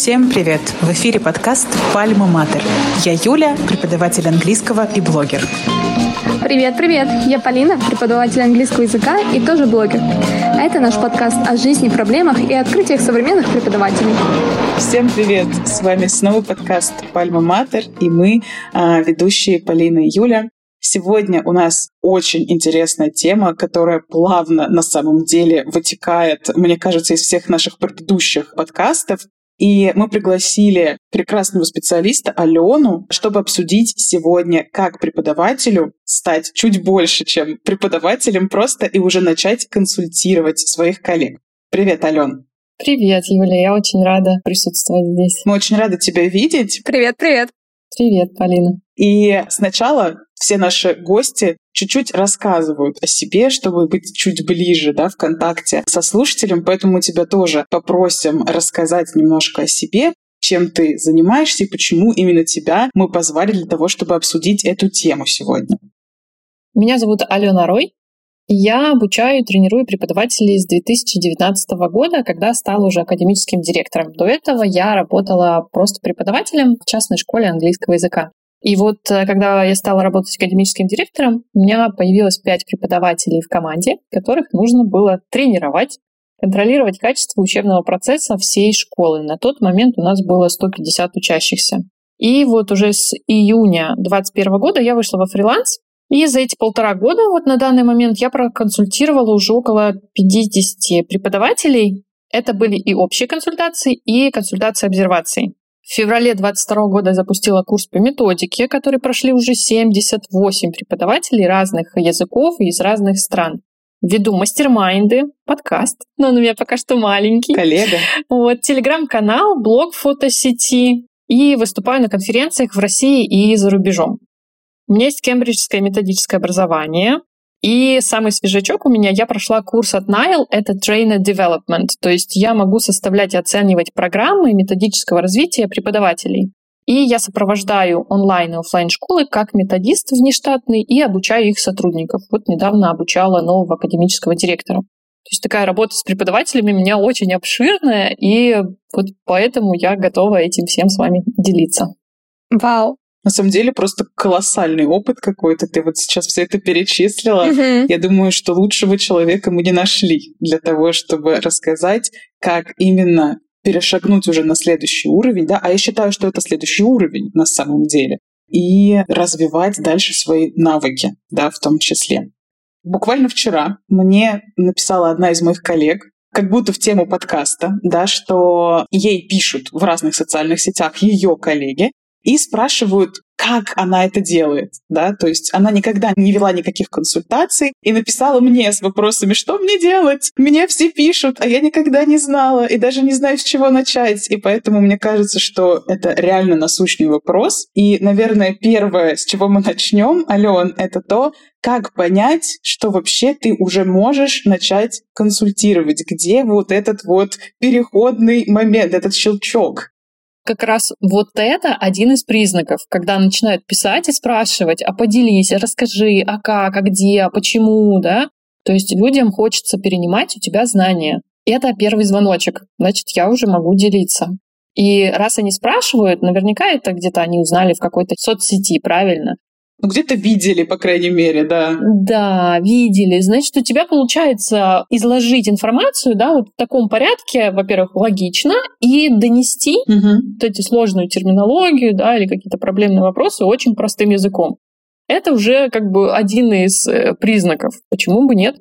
Всем привет! В эфире подкаст «Пальма Матер». Я Юля, преподаватель английского и блогер. Привет, привет! Я Полина, преподаватель английского языка и тоже блогер. Это наш подкаст о жизни, проблемах и открытиях современных преподавателей. Всем привет! С вами снова подкаст «Пальма Матер» и мы, а, ведущие Полина и Юля. Сегодня у нас очень интересная тема, которая плавно на самом деле вытекает, мне кажется, из всех наших предыдущих подкастов. И мы пригласили прекрасного специалиста Алену, чтобы обсудить сегодня, как преподавателю стать чуть больше, чем преподавателем просто и уже начать консультировать своих коллег. Привет, Ален. Привет, Юля, я очень рада присутствовать здесь. Мы очень рады тебя видеть. Привет, привет. Привет, Полина. И сначала все наши гости чуть-чуть рассказывают о себе, чтобы быть чуть ближе да, в контакте со слушателем. Поэтому мы тебя тоже попросим рассказать немножко о себе, чем ты занимаешься и почему именно тебя мы позвали для того, чтобы обсудить эту тему сегодня. Меня зовут Алена Рой. Я обучаю и тренирую преподавателей с 2019 года, когда стала уже академическим директором. До этого я работала просто преподавателем в частной школе английского языка. И вот э, когда я стала работать академическим директором, у меня появилось пять преподавателей в команде, которых нужно было тренировать, контролировать качество учебного процесса всей школы. На тот момент у нас было 150 учащихся. И вот уже с июня 2021 года я вышла во фриланс, и за эти полтора года, вот на данный момент, я проконсультировала уже около 50 преподавателей. Это были и общие консультации, и консультации обсерваций. В феврале 2022 года запустила курс по методике, который прошли уже 78 преподавателей разных языков и из разных стран. Веду мастер-майнды, подкаст, но он у меня пока что маленький. Коллега. Вот, телеграм-канал, блог фотосети и выступаю на конференциях в России и за рубежом. У меня есть кембриджское методическое образование, и самый свежачок у меня, я прошла курс от Nile, это Trainer Development, то есть я могу составлять и оценивать программы методического развития преподавателей. И я сопровождаю онлайн и офлайн школы как методист внештатный и обучаю их сотрудников. Вот недавно обучала нового академического директора. То есть такая работа с преподавателями у меня очень обширная, и вот поэтому я готова этим всем с вами делиться. Вау, на самом деле просто колоссальный опыт какой-то. Ты вот сейчас все это перечислила. Mm-hmm. Я думаю, что лучшего человека мы не нашли для того, чтобы рассказать, как именно перешагнуть уже на следующий уровень, да, а я считаю, что это следующий уровень на самом деле, и развивать дальше свои навыки, да, в том числе. Буквально вчера мне написала одна из моих коллег, как будто в тему подкаста, да, что ей пишут в разных социальных сетях ее коллеги, и спрашивают, как она это делает, да, то есть она никогда не вела никаких консультаций и написала мне с вопросами, что мне делать? Мне все пишут, а я никогда не знала и даже не знаю, с чего начать, и поэтому мне кажется, что это реально насущный вопрос. И, наверное, первое, с чего мы начнем, Ален, это то, как понять, что вообще ты уже можешь начать консультировать, где вот этот вот переходный момент, этот щелчок, как раз вот это один из признаков, когда начинают писать и спрашивать, а поделись, расскажи, а как, а где, а почему, да? То есть людям хочется перенимать у тебя знания. Это первый звоночек, значит, я уже могу делиться. И раз они спрашивают, наверняка это где-то они узнали в какой-то соцсети, правильно? Ну, где-то видели, по крайней мере, да. Да, видели. Значит, у тебя получается изложить информацию, да, вот в таком порядке, во-первых, логично, и донести угу. вот эти сложную терминологию, да, или какие-то проблемные вопросы очень простым языком. Это уже как бы один из э, признаков. Почему бы нет?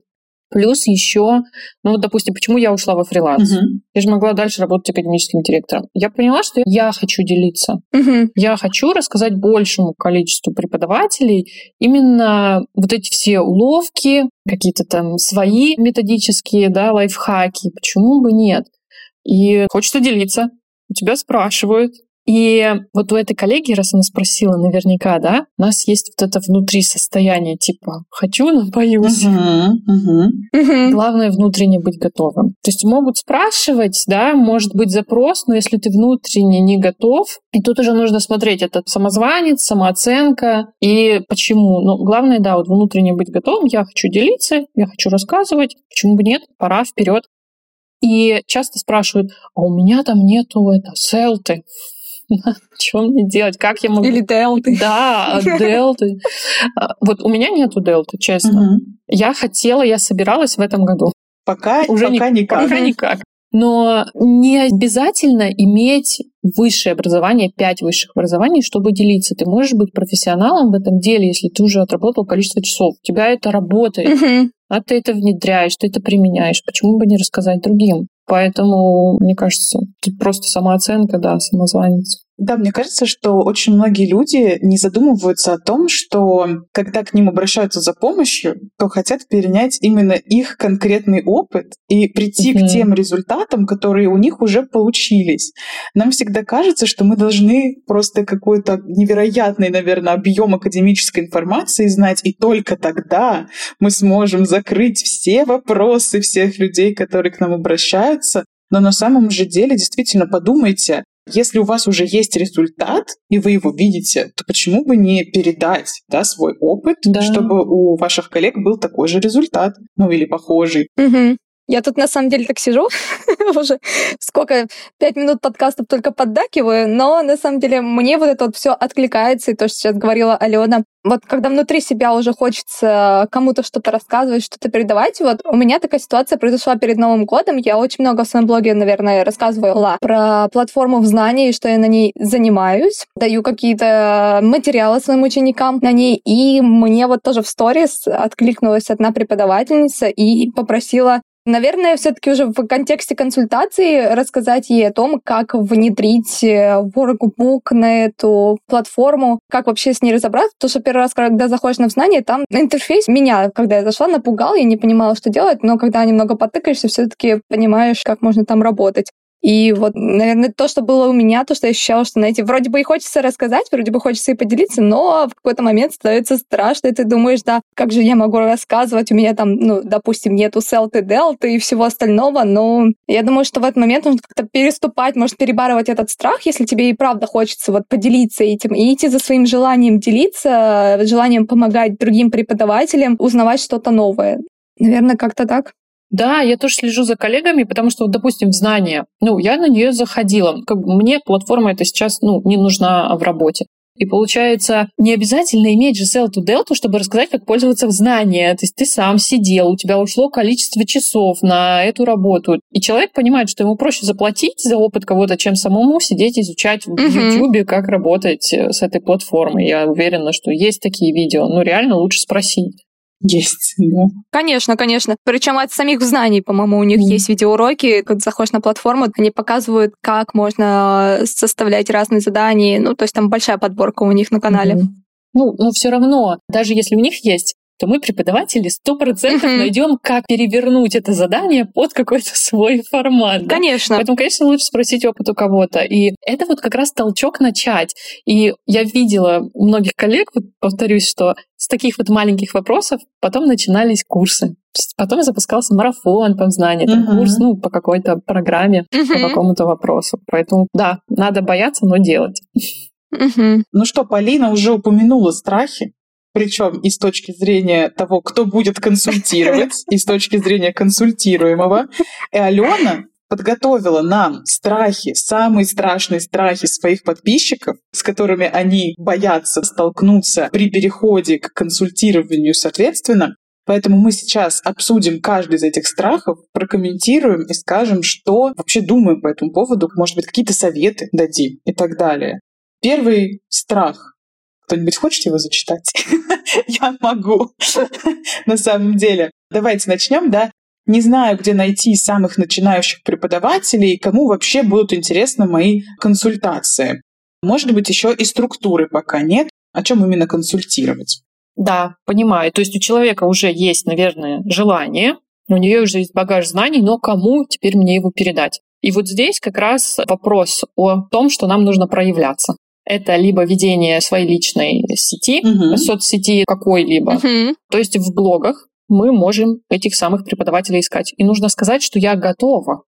Плюс еще, ну вот, допустим, почему я ушла во фриланс? Uh-huh. Я же могла дальше работать академическим директором. Я поняла, что я хочу делиться. Uh-huh. Я хочу рассказать большему количеству преподавателей именно вот эти все уловки, какие-то там свои методические, да, лайфхаки. Почему бы нет? И хочется делиться. У тебя спрашивают. И вот у этой коллеги, раз она спросила, наверняка, да, у нас есть вот это внутри состояние типа «хочу, но боюсь». Главное внутренне быть готовым. То есть могут спрашивать, да, может быть запрос, но если ты внутренне не готов, и тут уже нужно смотреть, это самозванец, самооценка и почему. Ну, главное, да, вот внутренне быть готовым. Я хочу делиться, я хочу рассказывать. Почему бы нет? Пора вперед. И часто спрашивают, а у меня там нету это, селты. Что мне делать? Как я могу... Или делты. Да, делты. А, вот у меня нету делты, честно. Я хотела, я собиралась в этом году. Пока, Уже пока никак. Пока никак. Но не обязательно иметь высшее образование, пять высших образований, чтобы делиться. Ты можешь быть профессионалом в этом деле, если ты уже отработал количество часов. У тебя это работает. А ты это внедряешь, ты это применяешь. Почему бы не рассказать другим? Поэтому, мне кажется, тут просто самооценка, да, самозванец. Да, мне кажется, что очень многие люди не задумываются о том, что когда к ним обращаются за помощью, то хотят перенять именно их конкретный опыт и прийти mm-hmm. к тем результатам, которые у них уже получились. Нам всегда кажется, что мы должны просто какой-то невероятный, наверное, объем академической информации знать, и только тогда мы сможем закрыть все вопросы всех людей, которые к нам обращаются. Но на самом же деле, действительно, подумайте, если у вас уже есть результат, и вы его видите, то почему бы не передать да, свой опыт, да. чтобы у ваших коллег был такой же результат, ну или похожий. Угу. Я тут на самом деле так сижу уже сколько, пять минут подкастов только поддакиваю, но на самом деле мне вот это вот все откликается, и то, что сейчас говорила Алена. Вот когда внутри себя уже хочется кому-то что-то рассказывать, что-то передавать, вот у меня такая ситуация произошла перед Новым годом. Я очень много в своем блоге, наверное, рассказывала про платформу в знании, что я на ней занимаюсь, даю какие-то материалы своим ученикам на ней, и мне вот тоже в сторис откликнулась одна преподавательница и попросила Наверное, все-таки уже в контексте консультации рассказать ей о том, как внедрить э, workbook на эту платформу, как вообще с ней разобраться. Потому что первый раз, когда заходишь на знание, там интерфейс меня, когда я зашла, напугал, я не понимала, что делать, но когда немного потыкаешься, все-таки понимаешь, как можно там работать. И вот, наверное, то, что было у меня, то, что я ощущала, что, знаете, вроде бы и хочется рассказать, вроде бы хочется и поделиться, но в какой-то момент становится страшно, и ты думаешь, да, как же я могу рассказывать, у меня там, ну, допустим, нету селты, делты и всего остального, но я думаю, что в этот момент нужно как-то переступать, может, перебарывать этот страх, если тебе и правда хочется вот поделиться этим, и идти за своим желанием делиться, желанием помогать другим преподавателям, узнавать что-то новое. Наверное, как-то так. Да, я тоже слежу за коллегами, потому что, вот, допустим, в знание, ну, я на нее заходила. Как бы мне платформа эта сейчас, ну, не нужна в работе. И получается, не обязательно иметь же to Delta, чтобы рассказать, как пользоваться в знания. То есть ты сам сидел, у тебя ушло количество часов на эту работу. И человек понимает, что ему проще заплатить за опыт кого-то, чем самому сидеть изучать в YouTube, как работать э, с этой платформой. Я уверена, что есть такие видео. Но реально лучше спросить. Есть, да. Конечно, конечно. Причем от самих знаний, по-моему, у них mm. есть видеоуроки. Когда заходишь на платформу, они показывают, как можно составлять разные задания. Ну, то есть там большая подборка у них на канале. Mm-hmm. Ну, но все равно, даже если у них есть то мы, преподаватели, сто процентов найдем, как перевернуть это задание под какой-то свой формат. Да? Конечно. Поэтому, конечно, лучше спросить опыт у кого-то. И это вот как раз толчок начать. И я видела у многих коллег, вот повторюсь, что с таких вот маленьких вопросов потом начинались курсы. Потом запускался марафон по знанию, там uh-huh. курс, ну, по какой-то программе, uh-huh. по какому-то вопросу. Поэтому, да, надо бояться, но делать. Uh-huh. Ну что, Полина уже упомянула страхи причем и с точки зрения того, кто будет консультировать, и с точки зрения консультируемого. И Алена подготовила нам страхи, самые страшные страхи своих подписчиков, с которыми они боятся столкнуться при переходе к консультированию соответственно. Поэтому мы сейчас обсудим каждый из этих страхов, прокомментируем и скажем, что вообще думаем по этому поводу, может быть, какие-то советы дадим и так далее. Первый страх кто-нибудь хочет его зачитать? Я могу. На самом деле. Давайте начнем, да? Не знаю, где найти самых начинающих преподавателей, кому вообще будут интересны мои консультации. Может быть, еще и структуры пока нет. О чем именно консультировать? Да, понимаю. То есть у человека уже есть, наверное, желание, у нее уже есть багаж знаний, но кому теперь мне его передать? И вот здесь как раз вопрос о том, что нам нужно проявляться. Это либо ведение своей личной сети, uh соцсети какой-либо. uh То есть в блогах мы можем этих самых преподавателей искать. И нужно сказать, что я готова.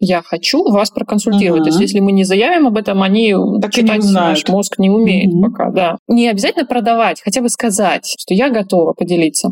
Я хочу вас проконсультировать. uh То есть, если мы не заявим об этом, они так читать не наш мозг не умеет uh пока, да. Не обязательно продавать, хотя бы сказать, что я готова поделиться.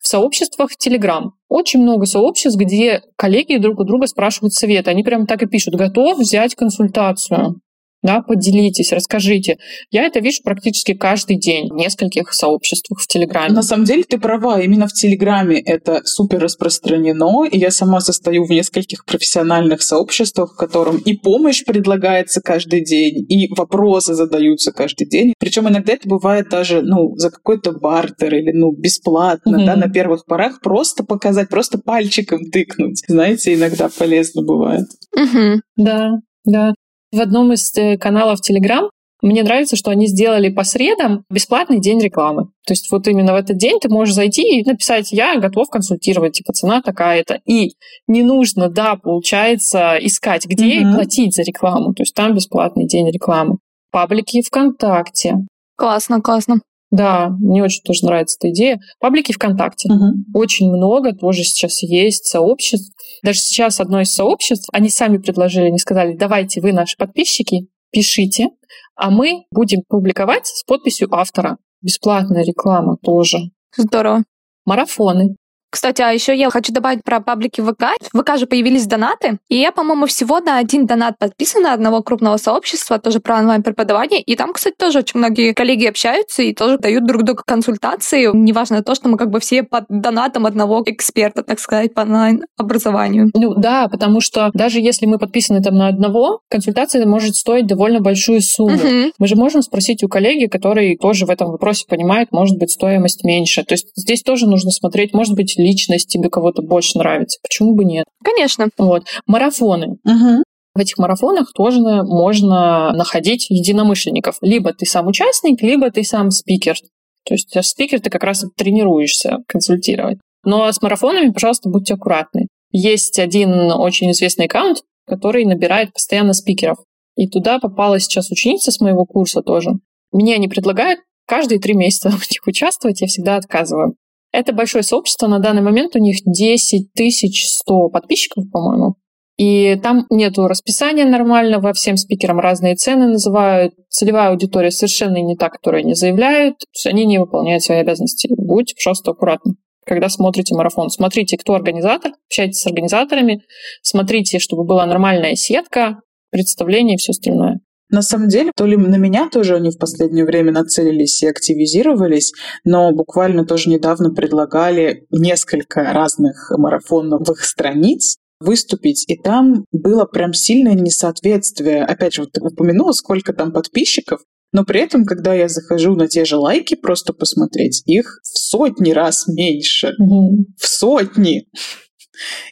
В сообществах в Телеграм очень много сообществ, где коллеги друг у друга спрашивают советы. Они прям так и пишут, готов взять консультацию да, поделитесь, расскажите. Я это вижу практически каждый день в нескольких сообществах в Телеграме. На самом деле ты права, именно в Телеграме это супер распространено, и я сама состою в нескольких профессиональных сообществах, в котором и помощь предлагается каждый день, и вопросы задаются каждый день. Причем иногда это бывает даже ну, за какой-то бартер или ну, бесплатно, mm-hmm. да, на первых порах просто показать, просто пальчиком тыкнуть. Знаете, иногда полезно бывает. Mm-hmm. Да, да. В одном из э, каналов Telegram мне нравится, что они сделали по средам бесплатный день рекламы. То есть вот именно в этот день ты можешь зайти и написать, я готов консультировать, типа цена такая-то. И не нужно, да, получается, искать, где mm-hmm. платить за рекламу. То есть там бесплатный день рекламы. Паблики ВКонтакте. Классно, классно. Да, мне очень тоже нравится эта идея. Паблики ВКонтакте. Угу. Очень много тоже сейчас есть сообществ. Даже сейчас одно из сообществ, они сами предложили, они сказали, давайте вы наши подписчики, пишите, а мы будем публиковать с подписью автора. Бесплатная реклама тоже. Здорово. Марафоны. Кстати, а еще я хочу добавить про паблики ВК. В ВК же появились донаты, и я, по-моему, всего на один донат подписана одного крупного сообщества, тоже про онлайн-преподавание. И там, кстати, тоже очень многие коллеги общаются и тоже дают друг другу консультации. Неважно то, что мы как бы все под донатом одного эксперта, так сказать, по онлайн-образованию. Ну да, потому что даже если мы подписаны там на одного, консультация может стоить довольно большую сумму. Угу. Мы же можем спросить у коллеги, который тоже в этом вопросе понимает, может быть, стоимость меньше. То есть здесь тоже нужно смотреть, может быть, личность тебе кого-то больше нравится. Почему бы нет? Конечно. Вот. Марафоны. Угу. В этих марафонах тоже можно находить единомышленников. Либо ты сам участник, либо ты сам спикер. То есть спикер ты как раз тренируешься консультировать. Но с марафонами, пожалуйста, будьте аккуратны. Есть один очень известный аккаунт, который набирает постоянно спикеров. И туда попала сейчас ученица с моего курса тоже. Мне они предлагают каждые три месяца в них участвовать, я всегда отказываю. Это большое сообщество, на данный момент у них 10 100 подписчиков, по-моему. И там нету расписания нормального, всем спикерам разные цены называют. Целевая аудитория совершенно не та, которую они заявляют. То есть они не выполняют свои обязанности. Будьте, пожалуйста, аккуратны когда смотрите марафон. Смотрите, кто организатор, общайтесь с организаторами, смотрите, чтобы была нормальная сетка, представление и все остальное. На самом деле, то ли на меня тоже они в последнее время нацелились и активизировались, но буквально тоже недавно предлагали несколько разных марафоновых страниц, выступить, и там было прям сильное несоответствие. Опять же, вот упомянула, сколько там подписчиков, но при этом, когда я захожу на те же лайки, просто посмотреть, их в сотни раз меньше. Mm-hmm. В сотни.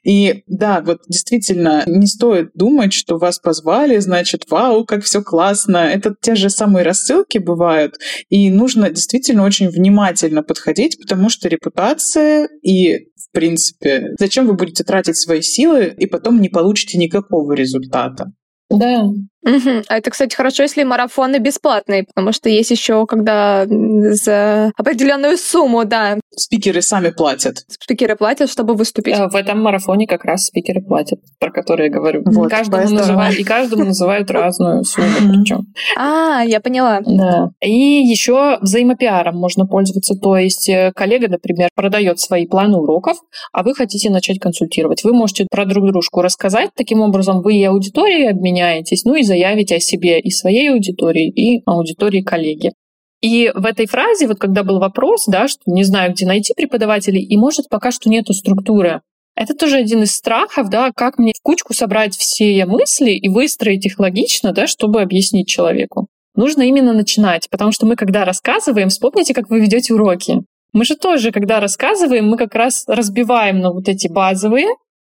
И да, вот действительно, не стоит думать, что вас позвали, значит, вау, как все классно. Это те же самые рассылки бывают. И нужно действительно очень внимательно подходить, потому что репутация и в принципе, зачем вы будете тратить свои силы и потом не получите никакого результата? Да, Угу. А это, кстати, хорошо, если марафоны бесплатные, потому что есть еще, когда за определенную сумму, да. Спикеры сами платят. Спикеры платят, чтобы выступить. А в этом марафоне как раз спикеры платят, про которые я говорю. Вот, каждому называют, и каждому называют разную сумму причем. А, я поняла. Да. И еще взаимопиаром можно пользоваться. То есть э, коллега, например, продает свои планы уроков, а вы хотите начать консультировать. Вы можете про друг дружку рассказать, таким образом вы и аудиторией обменяетесь, ну и заявите о себе и своей аудитории, и аудитории коллеги. И в этой фразе, вот когда был вопрос, да, что не знаю, где найти преподавателей, и может пока что нету структуры, это тоже один из страхов, да, как мне в кучку собрать все мысли и выстроить их логично, да, чтобы объяснить человеку. Нужно именно начинать, потому что мы, когда рассказываем, вспомните, как вы ведете уроки. Мы же тоже, когда рассказываем, мы как раз разбиваем на вот эти базовые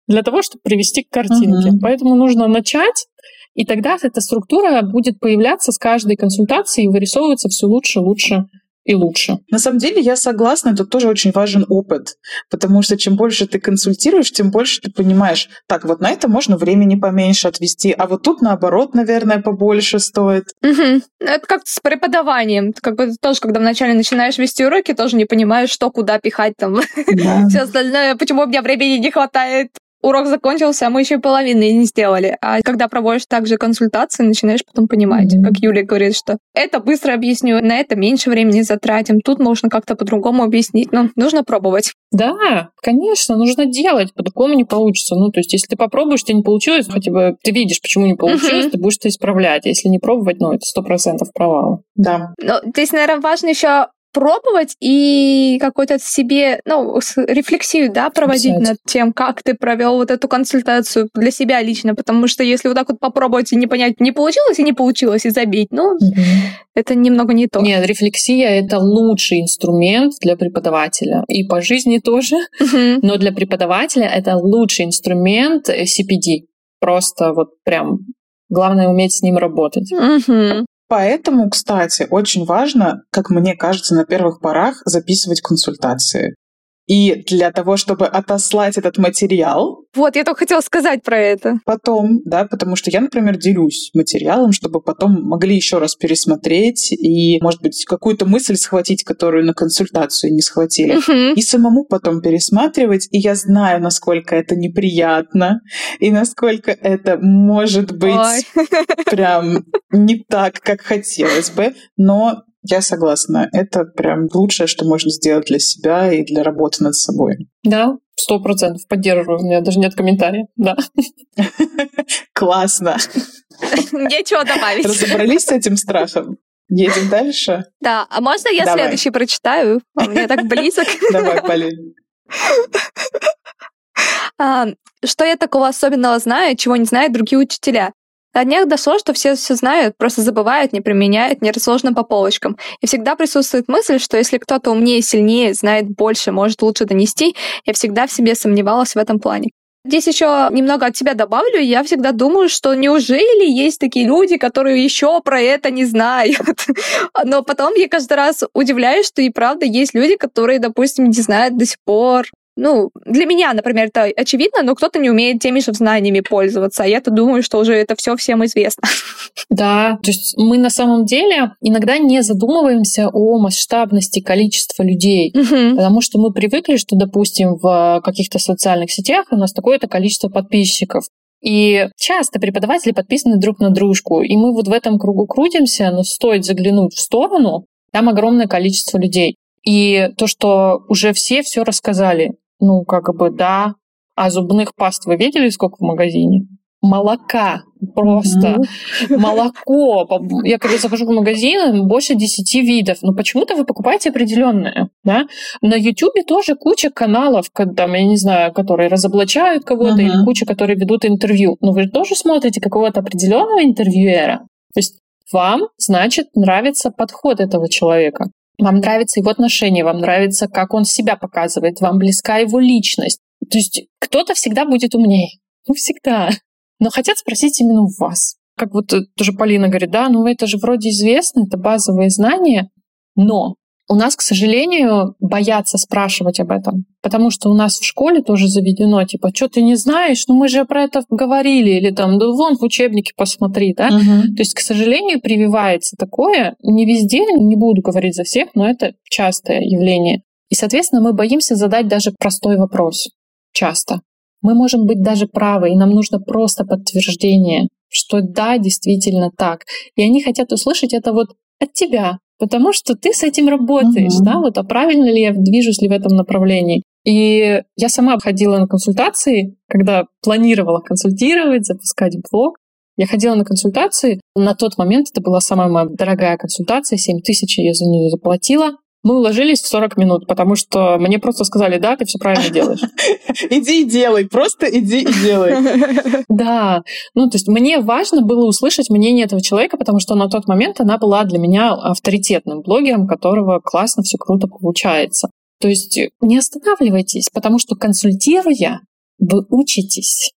для того, чтобы привести к картинке. Uh-huh. Поэтому нужно начать и тогда эта структура будет появляться с каждой консультацией и вырисовываться все лучше лучше и лучше. На самом деле я согласна, это тоже очень важен опыт, потому что чем больше ты консультируешь, тем больше ты понимаешь, так, вот на это можно времени поменьше отвести, а вот тут наоборот, наверное, побольше стоит. Угу. Это как с преподаванием. Как бы тоже, когда вначале начинаешь вести уроки, тоже не понимаешь, что куда пихать там. Да. Все остальное, почему у меня времени не хватает урок закончился, а мы еще половины не сделали. А когда проводишь также консультации, начинаешь потом понимать, mm-hmm. как Юля говорит, что это быстро объясню, на это меньше времени затратим, тут можно как-то по-другому объяснить. Но нужно пробовать. Да, конечно, нужно делать, по-другому не получится. Ну, то есть, если ты попробуешь, тебе не получилось, хотя бы ты видишь, почему не получилось, mm-hmm. ты будешь это исправлять. А если не пробовать, ну, это сто процентов провал. Да. Но здесь, наверное, важно еще пробовать и какой-то себе, ну, рефлексию, да, проводить Писать. над тем, как ты провел вот эту консультацию для себя лично, потому что если вот так вот попробовать и не понять, не получилось и не получилось, и забить, ну, угу. это немного не то. Нет, рефлексия — это лучший инструмент для преподавателя. И по жизни тоже, угу. но для преподавателя это лучший инструмент CPD. Просто вот прям Главное уметь с ним работать. Угу. Поэтому, кстати, очень важно, как мне кажется, на первых порах записывать консультации. И для того, чтобы отослать этот материал... Вот, я только хотела сказать про это. Потом, да, потому что я, например, делюсь материалом, чтобы потом могли еще раз пересмотреть и, может быть, какую-то мысль схватить, которую на консультацию не схватили. Угу. И самому потом пересматривать. И я знаю, насколько это неприятно, и насколько это может быть Ой. прям не так, как хотелось бы. Но я согласна. Это прям лучшее, что можно сделать для себя и для работы над собой. Да, сто процентов поддерживаю. У меня даже нет комментариев. Да. Классно. Нечего добавить. Разобрались с этим страхом? Едем дальше? Да. А можно я Давай. следующий прочитаю? У меня так близок. Давай, Полин. А, что я такого особенного знаю, чего не знают другие учителя? До днях дошло, что все все знают, просто забывают, не применяют, не разложено по полочкам. И всегда присутствует мысль, что если кто-то умнее, сильнее, знает больше, может лучше донести, я всегда в себе сомневалась в этом плане. Здесь еще немного от себя добавлю. Я всегда думаю, что неужели есть такие люди, которые еще про это не знают. Но потом я каждый раз удивляюсь, что и правда есть люди, которые, допустим, не знают до сих пор ну, для меня, например, это очевидно, но кто-то не умеет теми же знаниями пользоваться. А я-то думаю, что уже это все всем известно. Да, то есть мы на самом деле иногда не задумываемся о масштабности количества людей, угу. потому что мы привыкли, что, допустим, в каких-то социальных сетях у нас такое-то количество подписчиков. И часто преподаватели подписаны друг на дружку, и мы вот в этом кругу крутимся, но стоит заглянуть в сторону, там огромное количество людей. И то, что уже все все рассказали, ну, как бы, да. А зубных паст вы видели, сколько в магазине? Молока. Просто mm-hmm. молоко. Я когда захожу в магазин, больше 10 видов. Но почему-то вы покупаете определенное. Да? На Ютубе тоже куча каналов, там, я не знаю, которые разоблачают кого-то, mm-hmm. или куча, которые ведут интервью. Но вы тоже смотрите какого-то определенного интервьюера. То есть вам, значит, нравится подход этого человека. Вам нравится его отношение, вам нравится, как он себя показывает, вам близка его личность. То есть кто-то всегда будет умнее. Ну, всегда. Но хотят спросить именно у вас. Как вот тоже Полина говорит, да, ну это же вроде известно, это базовые знания, но у нас, к сожалению, боятся спрашивать об этом, потому что у нас в школе тоже заведено, типа, что ты не знаешь, ну мы же про это говорили, или там, да вон в учебнике посмотри, да. Угу. То есть, к сожалению, прививается такое, не везде, не буду говорить за всех, но это частое явление. И, соответственно, мы боимся задать даже простой вопрос часто. Мы можем быть даже правы, и нам нужно просто подтверждение, что да, действительно так. И они хотят услышать это вот от тебя, потому что ты с этим работаешь, mm-hmm. да, вот, а правильно ли я движусь ли в этом направлении. И я сама обходила на консультации, когда планировала консультировать, запускать блог. Я ходила на консультации. На тот момент это была самая моя дорогая консультация, 7 тысяч я за нее заплатила. Мы уложились в 40 минут, потому что мне просто сказали, да, ты все правильно делаешь. Иди и делай, просто иди и делай. Да, ну то есть мне важно было услышать мнение этого человека, потому что на тот момент она была для меня авторитетным блогером, которого классно все круто получается. То есть не останавливайтесь, потому что консультируя, вы учитесь.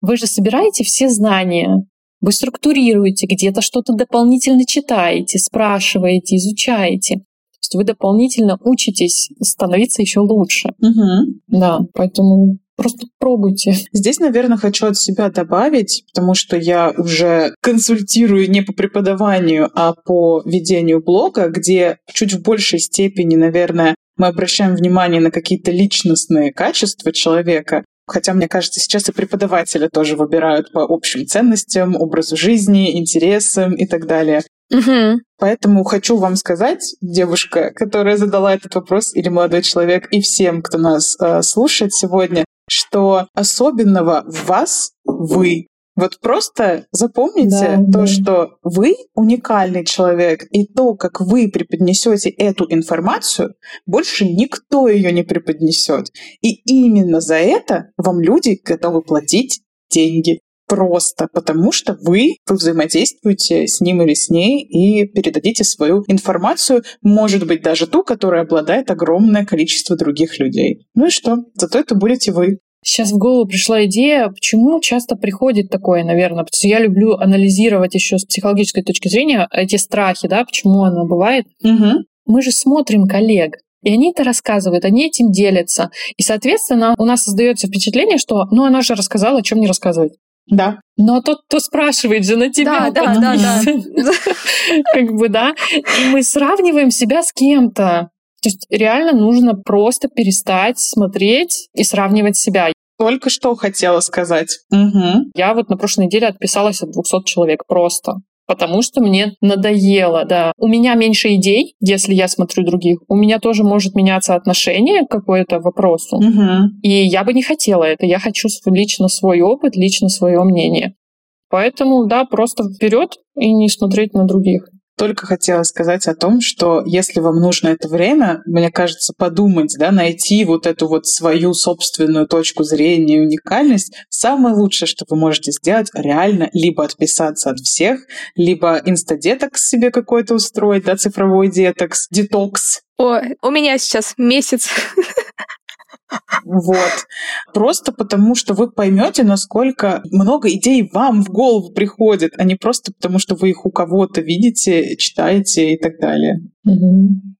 Вы же собираете все знания, вы структурируете, где-то что-то дополнительно читаете, спрашиваете, изучаете есть вы дополнительно учитесь становиться еще лучше. Угу. Да, поэтому Просто пробуйте. Здесь, наверное, хочу от себя добавить, потому что я уже консультирую не по преподаванию, а по ведению блога, где чуть в большей степени, наверное, мы обращаем внимание на какие-то личностные качества человека, Хотя, мне кажется, сейчас и преподаватели тоже выбирают по общим ценностям, образу жизни, интересам и так далее. Угу. Поэтому хочу вам сказать, девушка, которая задала этот вопрос, или молодой человек, и всем, кто нас э, слушает сегодня, что особенного в вас вы. Вот просто запомните да, то, да. что вы уникальный человек, и то, как вы преподнесете эту информацию, больше никто ее не преподнесет. И именно за это вам люди готовы платить деньги просто потому, что вы, вы взаимодействуете с ним или с ней и передадите свою информацию, может быть, даже ту, которая обладает огромное количество других людей. Ну и что? Зато это будете вы. Сейчас в голову пришла идея, почему часто приходит такое, наверное, потому что я люблю анализировать еще с психологической точки зрения эти страхи, да, почему оно бывает. Угу. Мы же смотрим коллег, и они это рассказывают, они этим делятся. И, соответственно, у нас создается впечатление, что ну она же рассказала, о чем не рассказывать. Да. Но тот, кто спрашивает же на тебя. Да, да, да, да. Как бы, да. И мы сравниваем себя с кем-то. То есть реально нужно просто перестать смотреть и сравнивать себя. Только что хотела сказать. Угу. Я вот на прошлой неделе отписалась от 200 человек просто потому что мне надоело, да. У меня меньше идей, если я смотрю других. У меня тоже может меняться отношение к какому-то вопросу. Угу. И я бы не хотела это. Я хочу лично свой опыт, лично свое мнение. Поэтому, да, просто вперед и не смотреть на других. Только хотела сказать о том, что если вам нужно это время, мне кажется, подумать, да, найти вот эту вот свою собственную точку зрения, уникальность, самое лучшее, что вы можете сделать, реально либо отписаться от всех, либо инстадетокс себе какой-то устроить, да, цифровой детокс, детокс, о, у меня сейчас месяц вот. Просто потому, что вы поймете, насколько много идей вам в голову приходит, а не просто потому, что вы их у кого-то видите, читаете и так далее.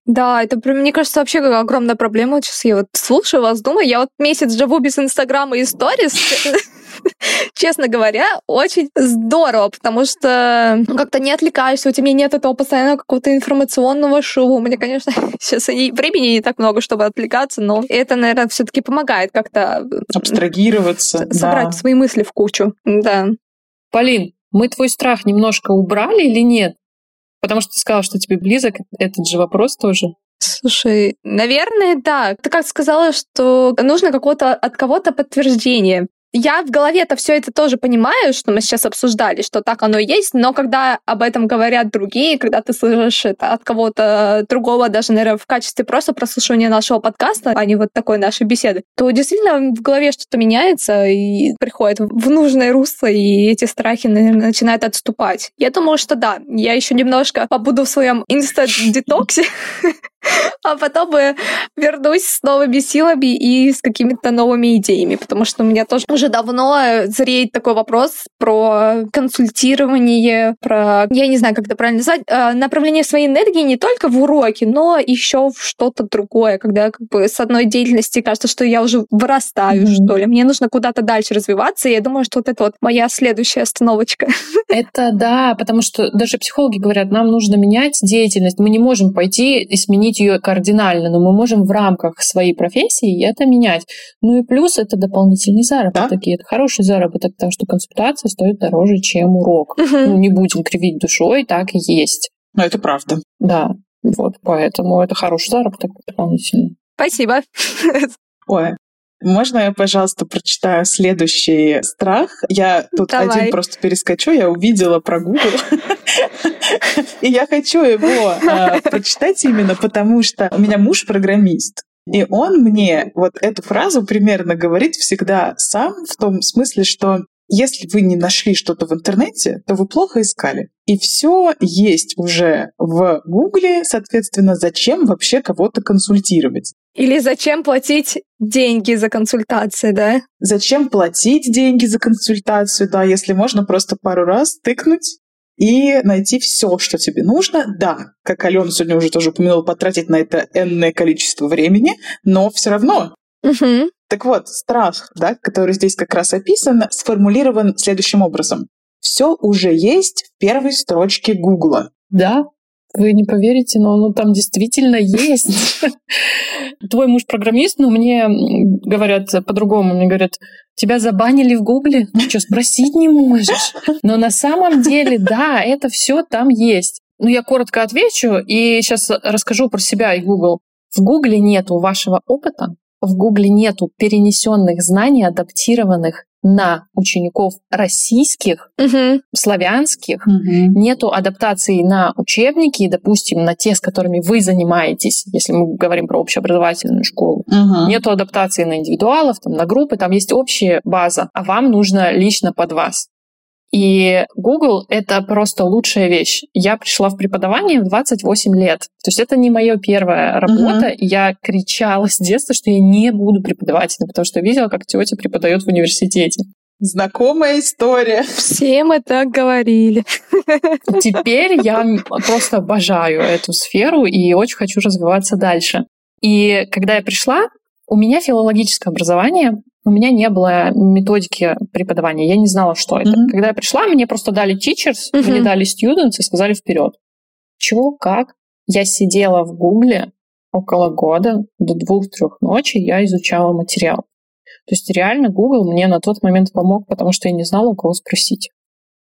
Да, это, мне кажется, вообще огромная проблема. Сейчас я вот слушаю вас, думаю, я вот месяц живу без Инстаграма и сторис. честно говоря, очень здорово, потому что ну, как-то не отвлекаешься, у тебя нет этого постоянного какого-то информационного шума. У меня, конечно, сейчас и времени не так много, чтобы отвлекаться, но это, наверное, все-таки помогает как-то абстрагироваться, собрать да. свои мысли в кучу. Да. Полин, мы твой страх немножко убрали или нет? Потому что ты сказала, что тебе близок этот же вопрос тоже. Слушай, наверное, да. Ты как сказала, что нужно какого-то от кого-то подтверждение я в голове-то все это тоже понимаю, что мы сейчас обсуждали, что так оно и есть, но когда об этом говорят другие, когда ты слышишь это от кого-то другого, даже, наверное, в качестве просто прослушивания нашего подкаста, а не вот такой нашей беседы, то действительно в голове что-то меняется и приходит в нужное русло, и эти страхи, наверное, начинают отступать. Я думаю, что да, я еще немножко побуду в своем инста-детоксе, а потом вернусь с новыми силами и с какими-то новыми идеями, потому что у меня тоже уже давно зреет такой вопрос про консультирование, про, я не знаю, как это правильно назвать, э, направление своей энергии не только в уроки, но еще в что-то другое, когда как бы с одной деятельности кажется, что я уже вырастаю, mm-hmm. что ли, мне нужно куда-то дальше развиваться, и я думаю, что вот это вот моя следующая остановочка. Это да, потому что даже психологи говорят, нам нужно менять деятельность, мы не можем пойти и сменить ее кардинально, но мы можем в рамках своей профессии это менять. Ну и плюс это дополнительный заработок. Да? Это хороший заработок, потому что консультация стоит дороже, чем урок. Угу. Ну не будем кривить душой, так и есть. Но это правда. Да, вот поэтому это хороший заработок дополнительный. Спасибо. Ой, можно я, пожалуйста, прочитаю следующий страх? Я тут Давай. один просто перескочу, я увидела про Google. И я хочу его а, прочитать именно потому, что у меня муж программист. И он мне вот эту фразу примерно говорит всегда сам в том смысле, что если вы не нашли что-то в интернете, то вы плохо искали. И все есть уже в Гугле, соответственно, зачем вообще кого-то консультировать? Или зачем платить деньги за консультацию, да? Зачем платить деньги за консультацию, да, если можно просто пару раз тыкнуть и найти все, что тебе нужно. Да, как Алена сегодня уже тоже упомянула, потратить на это энное количество времени, но все равно. Угу. Так вот, страх, да, который здесь как раз описан, сформулирован следующим образом. Все уже есть в первой строчке Гугла. Да, вы не поверите, но оно там действительно есть. Твой муж программист, но мне говорят по-другому. Мне говорят, тебя забанили в Гугле? Ты что, спросить не можешь? Но на самом деле, да, это все там есть. Ну, я коротко отвечу и сейчас расскажу про себя и Google. В Гугле нету вашего опыта, в Гугле нету перенесенных знаний, адаптированных на учеников российских, угу. славянских, Угу. нету адаптации на учебники, допустим, на те, с которыми вы занимаетесь, если мы говорим про общеобразовательную школу. Угу. Нету адаптации на индивидуалов, там, на группы, там есть общая база, а вам нужно лично под вас. И Google — это просто лучшая вещь. Я пришла в преподавание в 28 лет. То есть это не моя первая работа. И я кричала с детства, что я не буду преподавателем, потому что видела, как тетя преподает в университете. Знакомая история. Все мы так говорили. Теперь я просто обожаю эту сферу и очень хочу развиваться дальше. И когда я пришла, у меня филологическое образование, у меня не было методики преподавания, я не знала, что это. Мгм. Когда я пришла, мне просто дали teachers, Мгм. мне дали students и сказали вперед. Чего, как? Я сидела в Гугле около года, до двух-трех ночи я изучала материал. То есть реально Google мне на тот момент помог, потому что я не знала, у кого спросить.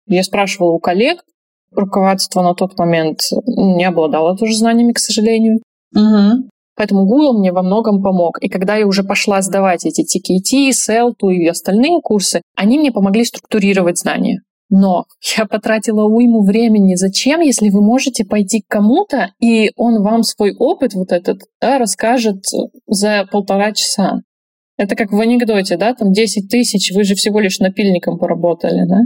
Я спрашивала у коллег, руководство на тот момент не обладало тоже знаниями, к сожалению. Угу. Поэтому Google мне во многом помог. И когда я уже пошла сдавать эти TKT, SELTU и остальные курсы, они мне помогли структурировать знания. Но я потратила уйму времени. Зачем, если вы можете пойти к кому-то, и он вам свой опыт вот этот да, расскажет за полтора часа? Это как в анекдоте, да, там 10 тысяч, вы же всего лишь напильником поработали, да?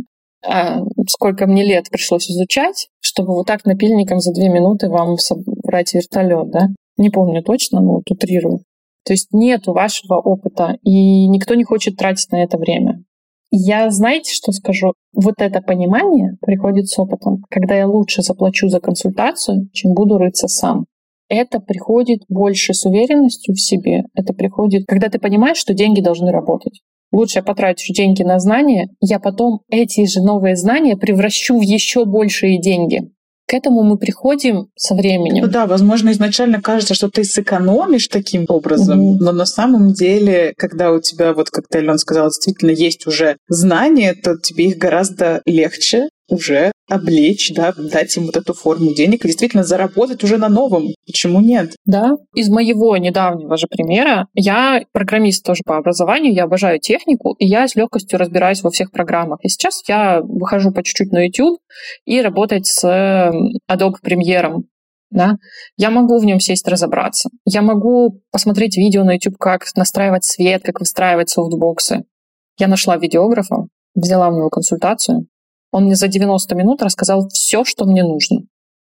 А сколько мне лет пришлось изучать, чтобы вот так напильником за две минуты вам собрать вертолет, да? Не помню точно, но вот утрирую. То есть нету вашего опыта, и никто не хочет тратить на это время. Я, знаете, что скажу? Вот это понимание приходит с опытом, когда я лучше заплачу за консультацию, чем буду рыться сам. Это приходит больше с уверенностью в себе. Это приходит, когда ты понимаешь, что деньги должны работать. Лучше я потрачу деньги на знания, я потом эти же новые знания превращу в еще большие деньги. К этому мы приходим со временем. Ну да, возможно, изначально кажется, что ты сэкономишь таким образом, Мгм. но на самом деле, когда у тебя, вот как ты, Алена сказала, действительно есть уже знания, то тебе их гораздо легче уже облечь, да, дать им вот эту форму денег и действительно заработать уже на новом. Почему нет? Да. Из моего недавнего же примера, я программист тоже по образованию, я обожаю технику, и я с легкостью разбираюсь во всех программах. И сейчас я выхожу по чуть-чуть на YouTube и работать с Adobe Premiere. Да? Я могу в нем сесть разобраться. Я могу посмотреть видео на YouTube, как настраивать свет, как выстраивать софтбоксы. Я нашла видеографа, взяла у него консультацию. Он мне за 90 минут рассказал все, что мне нужно.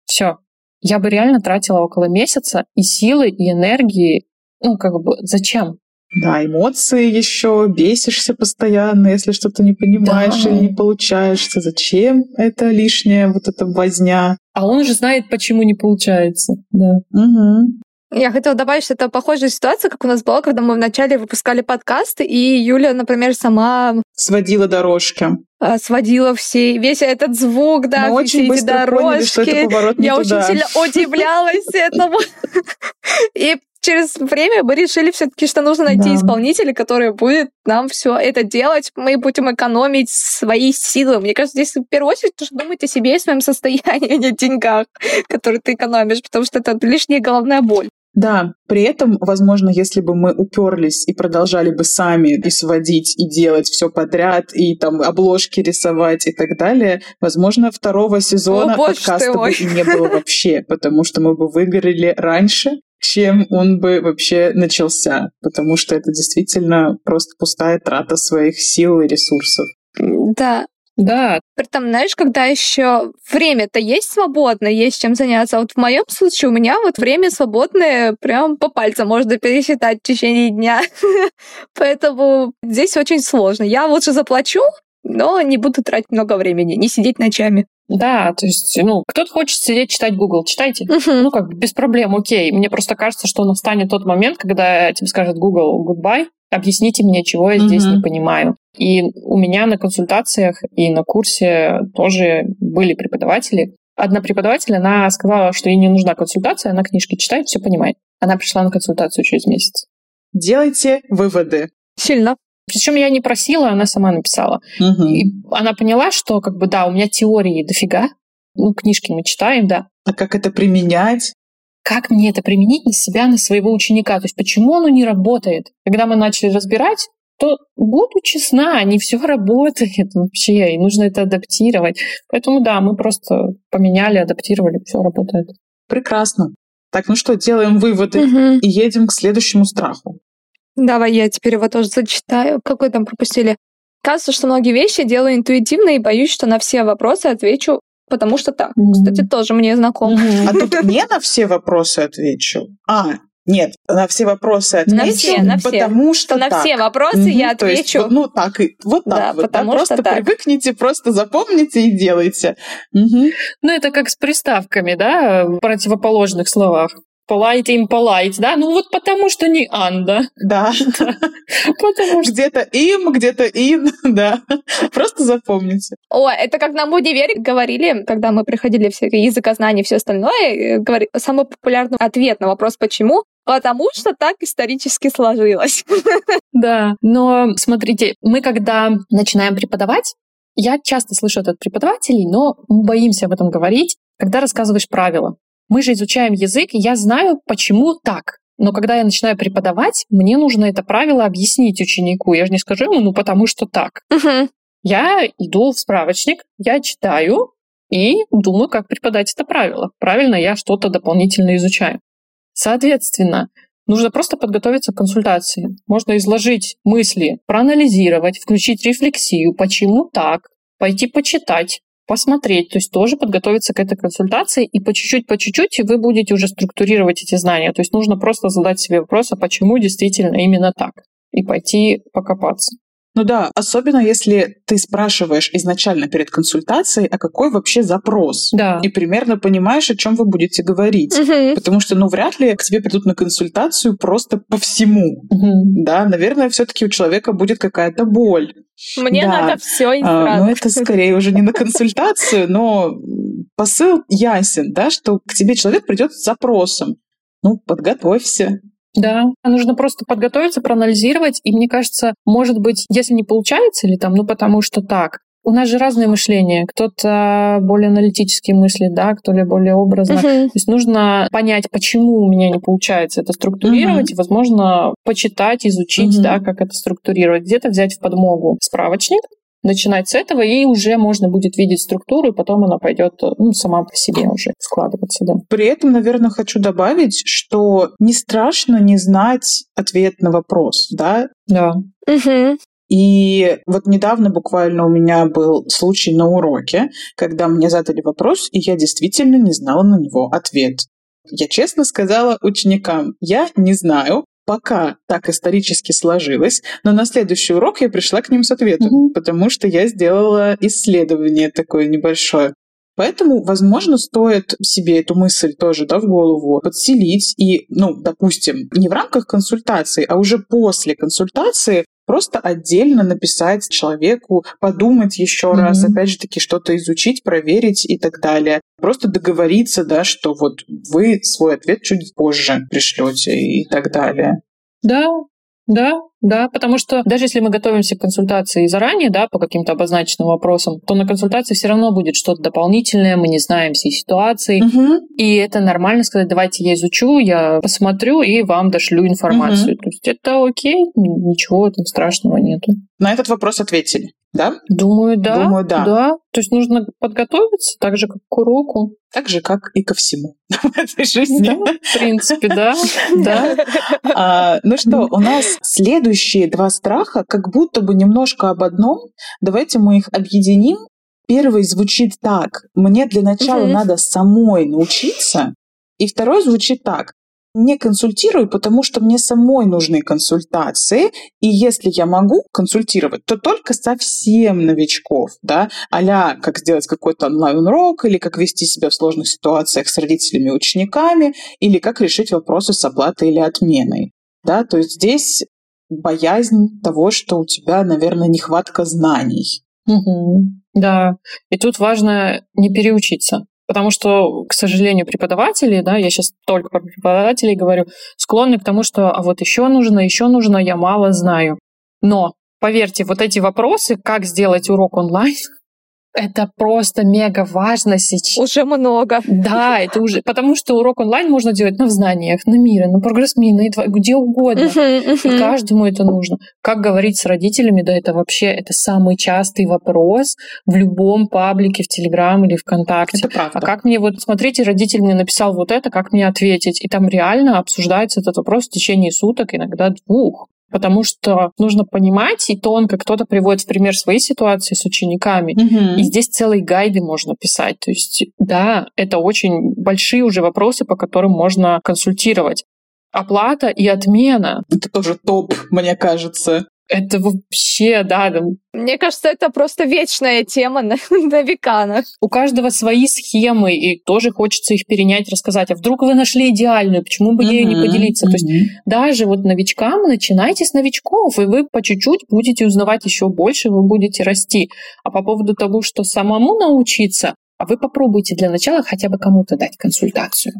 Все. Я бы реально тратила около месяца и силы, и энергии. Ну, как бы, зачем? Да, эмоции еще, бесишься постоянно, если что-то не понимаешь Да. или не получаешься. Зачем это лишняя вот эта возня? А он же знает, почему не получается. Да. Угу. Я хотела добавить, что это похожая ситуация, как у нас была, когда мы вначале выпускали подкасты, и Юля, например, сама Сводила дорожки. а, сводила все, весь этот звук, да, Мы все очень эти быстро поняли, что это дорожки. поворот не Я туда. очень сильно удивлялась этому. И через время мы решили все-таки, что нужно найти Да. исполнителя, который будет нам все это делать. Мы будем экономить свои силы. Мне кажется, здесь в первую очередь нужно думать о себе и своем состоянии, а не о деньгах, которые ты экономишь, потому что это лишняя головная боль. Да, при этом, возможно, если бы мы уперлись и продолжали бы сами и сводить, и делать все подряд, и там обложки рисовать и так далее, возможно, второго сезона О, подкаста бы и не было вообще, потому что мы бы выгорели раньше, чем он бы вообще начался, потому что это действительно просто пустая трата своих сил и ресурсов. Да, Да, Притом, знаешь, когда еще время-то есть свободное, есть чем заняться. А вот в моем случае у меня вот время свободное прям по пальцам можно пересчитать в течение дня. Поэтому здесь очень сложно. Я лучше заплачу, но не буду тратить много времени, не сидеть ночами. Да, то есть, ну, кто-то хочет сидеть читать Google, читайте. Мгм. Ну, как бы без проблем, окей. Мне просто кажется, что настанет тот момент, когда тебе скажет Google goodbye, объясните мне, чего я здесь Мгм. не понимаю. И у меня на консультациях и на курсе тоже были преподаватели. Одна преподаватель, она сказала, что ей не нужна консультация, она книжки читает, все понимает. Она пришла на консультацию через месяц. Делайте выводы. Сильно. Причем я не просила, она сама написала. Мгм. И она поняла, что как бы да, у меня теории дофига. Ну, книжки мы читаем, да. А как это применять? как мне это применить на себя, на своего ученика? То есть почему оно не работает? Когда мы начали разбирать, то буду честна, не все работает вообще, и нужно это адаптировать. Поэтому да, мы просто поменяли, адаптировали, все работает. Прекрасно. Так, ну что, делаем выводы Мгм. и едем к следующему страху. Давай я теперь его тоже зачитаю. Какой там пропустили? Кажется, что многие вещи делаю интуитивно и боюсь, что на все вопросы отвечу, потому что так. Мгм. Кстати, тоже мне знаком. А тут не на все вопросы отвечу. А, нет, на все вопросы отвечу, На все, на все. потому что на так. все вопросы Мгм, я то есть отвечу. вот, ну, так и вот так Да, вот. да, потому просто что так. привыкните, просто запомните и делайте. Мгм. Ну, это как с приставками, да, в противоположных словах. Polite и impolite, да? Ну вот потому что не анда. Да. Потому что... Где-то им, где-то ин, да. Просто запомните. О, это как нам в универе говорили, когда мы проходили все языкознание и все остальное, говори- самый популярный ответ на вопрос «почему?» Потому что так исторически сложилось. Да, но смотрите, мы когда начинаем преподавать, я часто слышу это от преподавателей, но мы боимся об этом говорить, когда рассказываешь правила. Мы же изучаем язык, и я знаю, почему так. Но когда я начинаю преподавать, мне нужно это правило объяснить ученику. Я же не скажу ему, ну потому что так. Мгм. Я иду в справочник, я читаю и думаю, как преподать это правило. Правильно, я что-то дополнительно изучаю. Соответственно, нужно просто подготовиться к консультации. Можно изложить мысли, проанализировать, включить рефлексию, почему так, пойти почитать, посмотреть, то есть тоже подготовиться к этой консультации, и по чуть-чуть, по чуть-чуть вы будете уже структурировать эти знания. То есть нужно просто задать себе вопрос, а почему действительно именно так, и пойти покопаться. Ну да, особенно если ты спрашиваешь изначально перед консультацией, а какой вообще запрос. Да. И примерно понимаешь, о чем вы будете говорить. Мгм. Потому что, ну, вряд ли к тебе придут на консультацию просто по всему. Мгм. Да, наверное, все-таки у человека будет какая-то боль. Мне Да. надо все и А, ну, это скорее уже не на консультацию, но посыл ясен, да, что к тебе человек придет с запросом. Ну, подготовься. Да, нужно просто подготовиться, проанализировать. И мне кажется, может быть, если не получается, или там, ну потому что так. У нас же разное мышление. Кто-то более аналитически мыслит, да, кто-то более образно. Мгм. То есть нужно понять, почему у меня не получается это структурировать, и, возможно, почитать, изучить, Мгм. да, как это структурировать. Где-то взять в подмогу справочник, начинать с этого, и уже можно будет видеть структуру, и потом она пойдет ну, сама по себе уже складываться, да. При этом, наверное, хочу добавить, что не страшно не знать ответ на вопрос, да, Да. Мгм. И вот недавно буквально у меня был случай на уроке, когда мне задали вопрос, и я действительно не знала на него ответ. Я честно сказала ученикам, я не знаю, пока так исторически сложилось, но на следующий урок я пришла к ним с ответом, Мгм. потому что я сделала исследование такое небольшое. Поэтому, возможно, стоит себе эту мысль тоже да, в голову подселить и, ну, допустим, не в рамках консультации, а уже после консультации просто отдельно написать человеку, подумать еще Мгм. раз, опять же таки что-то изучить, проверить и так далее. Просто договориться, да, что вот вы свой ответ чуть позже пришлете и так далее. Да, да, да, потому что даже если мы готовимся к консультации заранее, да, по каким-то обозначенным вопросам, то на консультации все равно будет что-то дополнительное, мы не знаем всей ситуации, Мгм. и это нормально сказать, давайте я изучу, я посмотрю и вам дошлю информацию. То есть это окей, ничего там страшного нету. На этот вопрос ответили, да? Думаю, да. Думаю, да. То есть нужно подготовиться так же, как к уроку. Так же, как и ко всему в этой жизни. Да, в принципе, да. Да. А, ну что, у нас следующие два страха как будто бы немножко об одном. Давайте мы их объединим. Первый звучит так. Мне для начала Мгм. надо самой научиться. И второй звучит так. Не консультирую, потому что мне самой нужны консультации, и если я могу консультировать, то только совсем новичков, да, а как сделать какой-то онлайн-урок, или как вести себя в сложных ситуациях с родителями и учениками, или как решить вопросы с оплатой или отменой. Да, то есть здесь боязнь того, что у тебя, наверное, нехватка знаний. Угу. Да, и тут важно не переучиться. Потому что, к сожалению, преподаватели, да, я сейчас только про преподавателей говорю, склонны к тому, что а вот еще нужно, еще нужно, я мало знаю. Но поверьте, вот эти вопросы, как сделать урок онлайн, это просто мега важно сейчас. Уже много. Да, это уже... Потому что урок онлайн можно делать на знаниях, на мире, на прогресс-ми, на где угодно. Uh-huh, uh-huh. И каждому это нужно. Как говорить с родителями, да, это вообще это самый частый вопрос в любом паблике, в Телеграм или ВКонтакте. Это правда. А как мне вот, смотрите, родитель мне написал вот это, как мне ответить? И там реально обсуждается этот вопрос в течение суток, иногда двух потому что нужно понимать и тонко. Кто-то приводит в пример свои ситуации с учениками, угу. и здесь целые гайды можно писать. То есть, да, это очень большие уже вопросы, по которым можно консультировать. Оплата и отмена. Это тоже топ, мне кажется. Это вообще, да, да. Мне кажется, это просто вечная тема на, на века. У каждого свои схемы, и тоже хочется их перенять, рассказать. А вдруг вы нашли идеальную, почему бы uh-huh, ею не поделиться? Uh-huh. То есть даже вот новичкам начинайте с новичков, и вы по чуть-чуть будете узнавать еще больше, вы будете расти. А по поводу того, что самому научиться, а вы попробуйте для начала хотя бы кому-то дать консультацию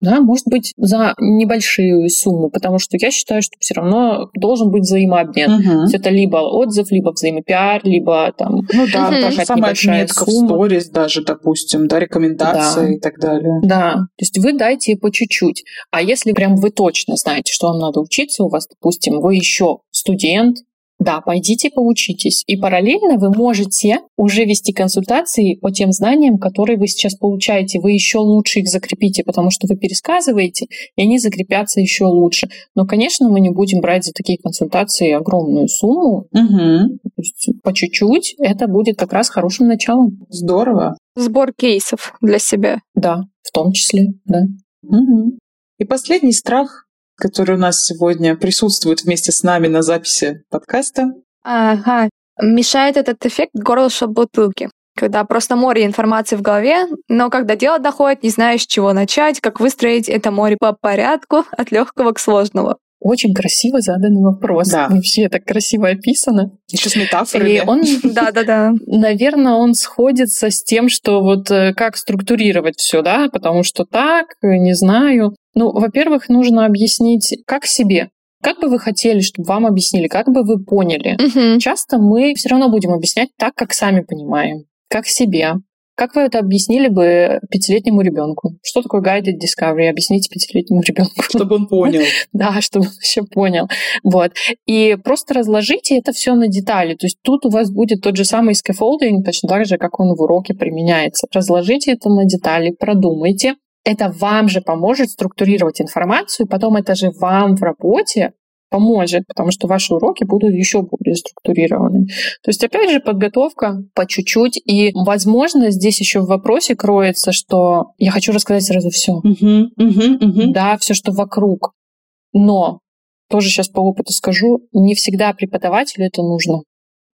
да, может быть, за небольшую сумму, потому что я считаю, что все равно должен быть взаимообмен. Угу. То есть это либо отзыв, либо взаимопиар, либо там ну да, угу. даже самая отметка сумма. в сторис даже, допустим, да, рекомендации да. и так далее. Да, то есть вы дайте по чуть-чуть. А если прям вы точно знаете, что вам надо учиться, у вас, допустим, вы еще студент, да, пойдите поучитесь. И параллельно вы можете уже вести консультации по тем знаниям, которые вы сейчас получаете. Вы еще лучше их закрепите, потому что вы пересказываете, и они закрепятся еще лучше. Но, конечно, мы не будем брать за такие консультации огромную сумму. Угу. То есть по чуть-чуть это будет как раз хорошим началом. Здорово. Сбор кейсов для себя. Да, в том числе, да. Угу. И последний страх который у нас сегодня присутствует вместе с нами на записи подкаста. Ага. Мешает этот эффект горлышка бутылки когда просто море информации в голове, но когда дело доходит, не знаешь, с чего начать, как выстроить это море по порядку от легкого к сложному. Очень красиво заданный вопрос. Да. Вообще так красиво описано. Еще с метафорами. И он, да, да, да. Наверное, он сходится с тем, что вот э, как структурировать все, да, потому что так, не знаю. Ну, во-первых, нужно объяснить, как себе. Как бы вы хотели, чтобы вам объяснили, как бы вы поняли? Угу. Часто мы все равно будем объяснять так, как сами понимаем, как себе. Как вы это объяснили бы пятилетнему ребенку? Что такое guided discovery? Объясните пятилетнему ребенку. Чтобы он понял. Да, чтобы он все понял. Вот. И просто разложите это все на детали. То есть тут у вас будет тот же самый scaffolding, точно так же, как он в уроке применяется. Разложите это на детали, продумайте, это вам же поможет структурировать информацию, потом это же вам в работе поможет, потому что ваши уроки будут еще более структурированы. То есть, опять же, подготовка по чуть-чуть. И, возможно, здесь еще в вопросе кроется, что я хочу рассказать сразу все. Uh-huh, uh-huh, uh-huh. Да, все, что вокруг. Но тоже сейчас по опыту скажу, не всегда преподавателю это нужно.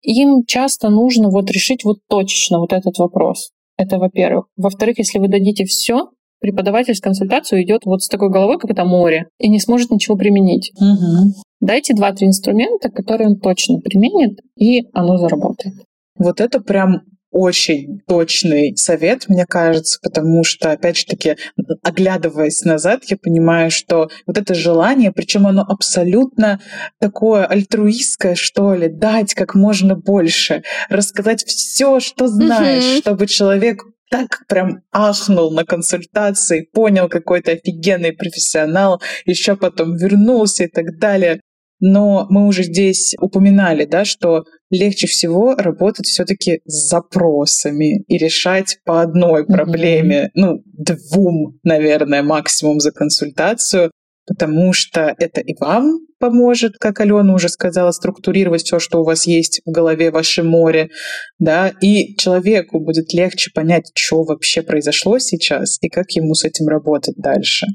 Им часто нужно вот решить вот точечно вот этот вопрос. Это во-первых. Во-вторых, если вы дадите все, преподаватель с консультацией идет вот с такой головой, как это море, и не сможет ничего применить. Угу. Дайте два-три инструмента, которые он точно применит, и оно заработает. Вот это прям очень точный совет, мне кажется, потому что, опять же таки, оглядываясь назад, я понимаю, что вот это желание, причем оно абсолютно такое альтруистское, что ли, дать как можно больше, рассказать все, что знаешь, mm-hmm. чтобы человек так прям ахнул на консультации, понял какой-то офигенный профессионал, еще потом вернулся и так далее. Но мы уже здесь упоминали, да, что легче всего работать все-таки с запросами и решать по одной проблеме, mm-hmm. ну, двум, наверное, максимум за консультацию, потому что это и вам поможет, как Алена уже сказала, структурировать все, что у вас есть в голове, ваше море, да, и человеку будет легче понять, что вообще произошло сейчас и как ему с этим работать дальше.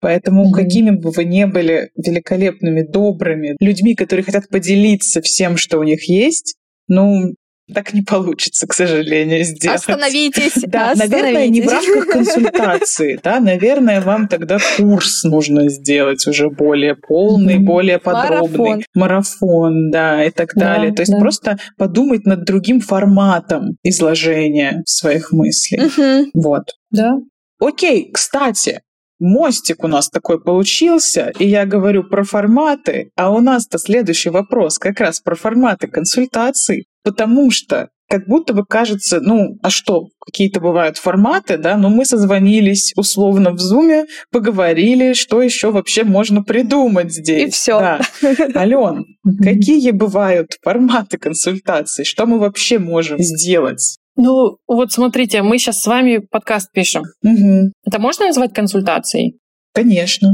Поэтому mm-hmm. какими бы вы ни были великолепными, добрыми людьми, которые хотят поделиться всем, что у них есть, ну, так не получится, к сожалению, сделать. Остановитесь. Да, Остановитесь. наверное, не в рамках консультации, да, наверное, вам тогда курс нужно сделать уже более полный, более подробный. Марафон. Да, и так далее. Да, То есть просто подумать над другим форматом изложения своих мыслей. Вот. Да. Окей, кстати, мостик у нас такой получился, и я говорю про форматы, а у нас-то следующий вопрос как раз про форматы консультаций, потому что как будто бы кажется, ну, а что, какие-то бывают форматы, да, но мы созвонились условно в зуме, поговорили, что еще вообще можно придумать здесь. И все. Да. Ален, какие бывают форматы консультаций? Что мы вообще можем сделать? Ну, вот смотрите, мы сейчас с вами подкаст пишем. Угу. Это можно назвать консультацией? Конечно.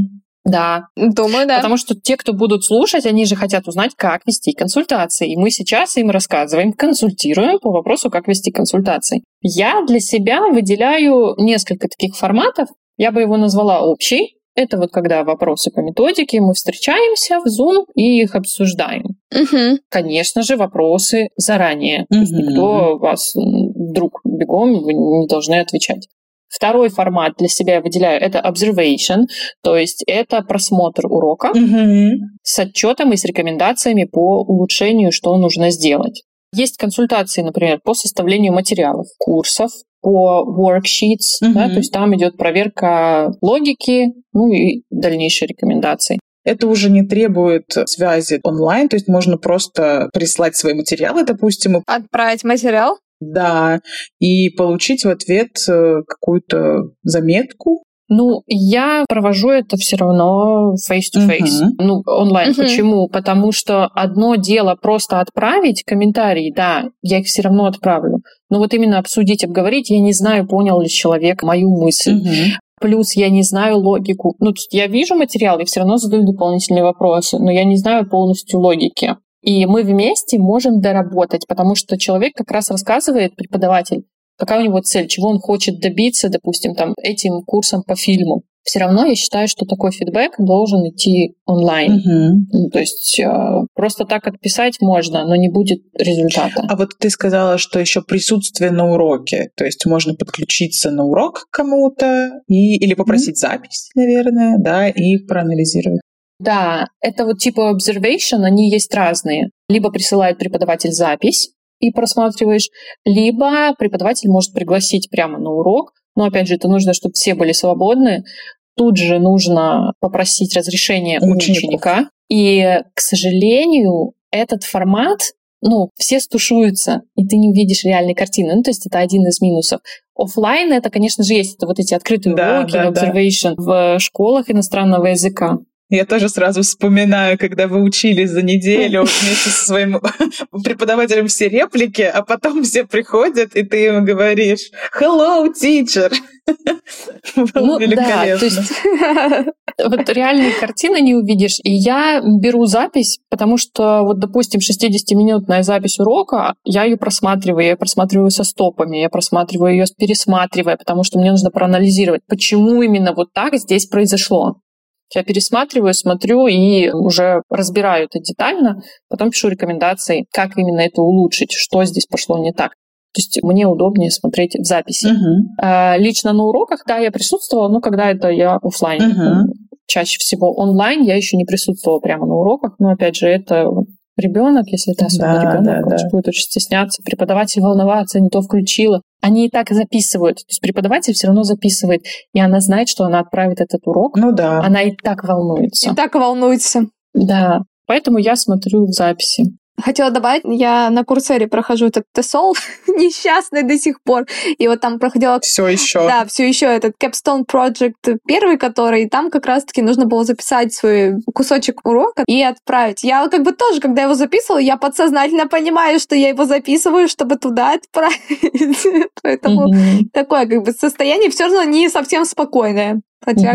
Да. Думаю, да. Потому что те, кто будут слушать, они же хотят узнать, как вести консультации. И мы сейчас им рассказываем, консультируем по вопросу, как вести консультации. Я для себя выделяю несколько таких форматов. Я бы его назвала общий. Это вот когда вопросы по методике, мы встречаемся в Zoom и их обсуждаем. Угу. Конечно же, вопросы заранее. Угу. То есть никто вас вдруг бегом вы не должны отвечать. Второй формат для себя я выделяю это observation, то есть это просмотр урока угу. с отчетом и с рекомендациями по улучшению, что нужно сделать. Есть консультации, например, по составлению материалов, курсов, по worksheets, угу. да, то есть там идет проверка логики, ну и дальнейшие рекомендации. Это уже не требует связи онлайн, то есть можно просто прислать свои материалы, допустим. Отправить материал? Да, и получить в ответ э, какую-то заметку, ну, я провожу это все равно face-to-face, uh-huh. ну, онлайн. Uh-huh. Почему? Потому что одно дело просто отправить комментарии, да, я их все равно отправлю. Но вот именно обсудить, обговорить, я не знаю, понял ли человек мою мысль. Uh-huh. Плюс я не знаю логику. Ну, то есть я вижу материал и все равно задаю дополнительные вопросы, но я не знаю полностью логики. И мы вместе можем доработать, потому что человек как раз рассказывает, преподаватель, какая у него цель, чего он хочет добиться, допустим, там, этим курсом по фильму. Все равно я считаю, что такой фидбэк должен идти онлайн. Угу. то есть э, просто так отписать можно, но не будет результата. А вот ты сказала, что еще присутствие на уроке, то есть можно подключиться на урок к кому-то и или попросить mm запись, наверное, да, и проанализировать. Да, это вот типа observation, они есть разные. Либо присылает преподаватель запись, и просматриваешь, либо преподаватель может пригласить прямо на урок, но опять же, это нужно, чтобы все были свободны. Тут же нужно попросить разрешение у ученика. И, к сожалению, этот формат, ну, все стушуются, и ты не увидишь реальной картины. Ну, то есть это один из минусов. Оффлайн это, конечно же, есть. Это вот эти открытые да, уроки, да, observation да. в школах иностранного языка. Я тоже сразу вспоминаю, когда вы учились за неделю вместе со своим преподавателем все реплики, а потом все приходят, и ты им говоришь «Hello, teacher!» Ну да, то есть вот реальные картины не увидишь. И я беру запись, потому что вот, допустим, 60-минутная запись урока, я ее просматриваю, я просматриваю со стопами, я просматриваю ее пересматривая, потому что мне нужно проанализировать, почему именно вот так здесь произошло. Я пересматриваю, смотрю и уже разбираю это детально, потом пишу рекомендации, как именно это улучшить, что здесь пошло не так. То есть мне удобнее смотреть в записи. Uh-huh. Лично на уроках, да, я присутствовала, но когда это я офлайн. Uh-huh. Чаще всего онлайн я еще не присутствовала прямо на уроках, но опять же это ребенок, если это особенно да, ребенок, да, он да. будет очень стесняться, преподаватель волноваться, не то включила. Они и так записывают. То есть преподаватель все равно записывает, и она знает, что она отправит этот урок. Ну да. Она и так волнуется. И так волнуется. Да. Поэтому я смотрю в записи. Хотела добавить, я на Курсере прохожу этот TESOL, несчастный до сих пор. И вот там проходила... Все еще. Да, все еще этот Capstone Project первый, который, там как раз-таки нужно было записать свой кусочек урока и отправить. Я как бы тоже, когда его записывала, я подсознательно понимаю, что я его записываю, чтобы туда отправить. Поэтому такое как бы состояние все равно не совсем спокойное. Хотя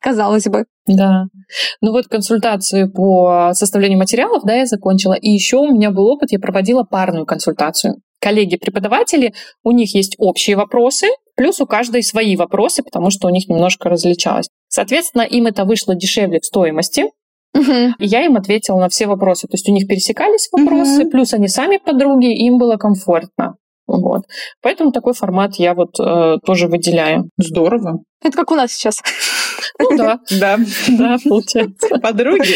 казалось бы. Да. Ну вот консультации по составлению материалов, да, я закончила. И еще у меня был опыт, я проводила парную консультацию. Коллеги-преподаватели, у них есть общие вопросы, плюс у каждой свои вопросы, потому что у них немножко различалось. Соответственно, им это вышло дешевле в стоимости, Uh-huh. И я им ответила на все вопросы. То есть у них пересекались вопросы, uh-huh. плюс они сами подруги, им было комфортно. Вот. Поэтому такой формат я вот э, тоже выделяю. Здорово. Это как у нас сейчас. Ну да. Да. Да, получается. Подруги.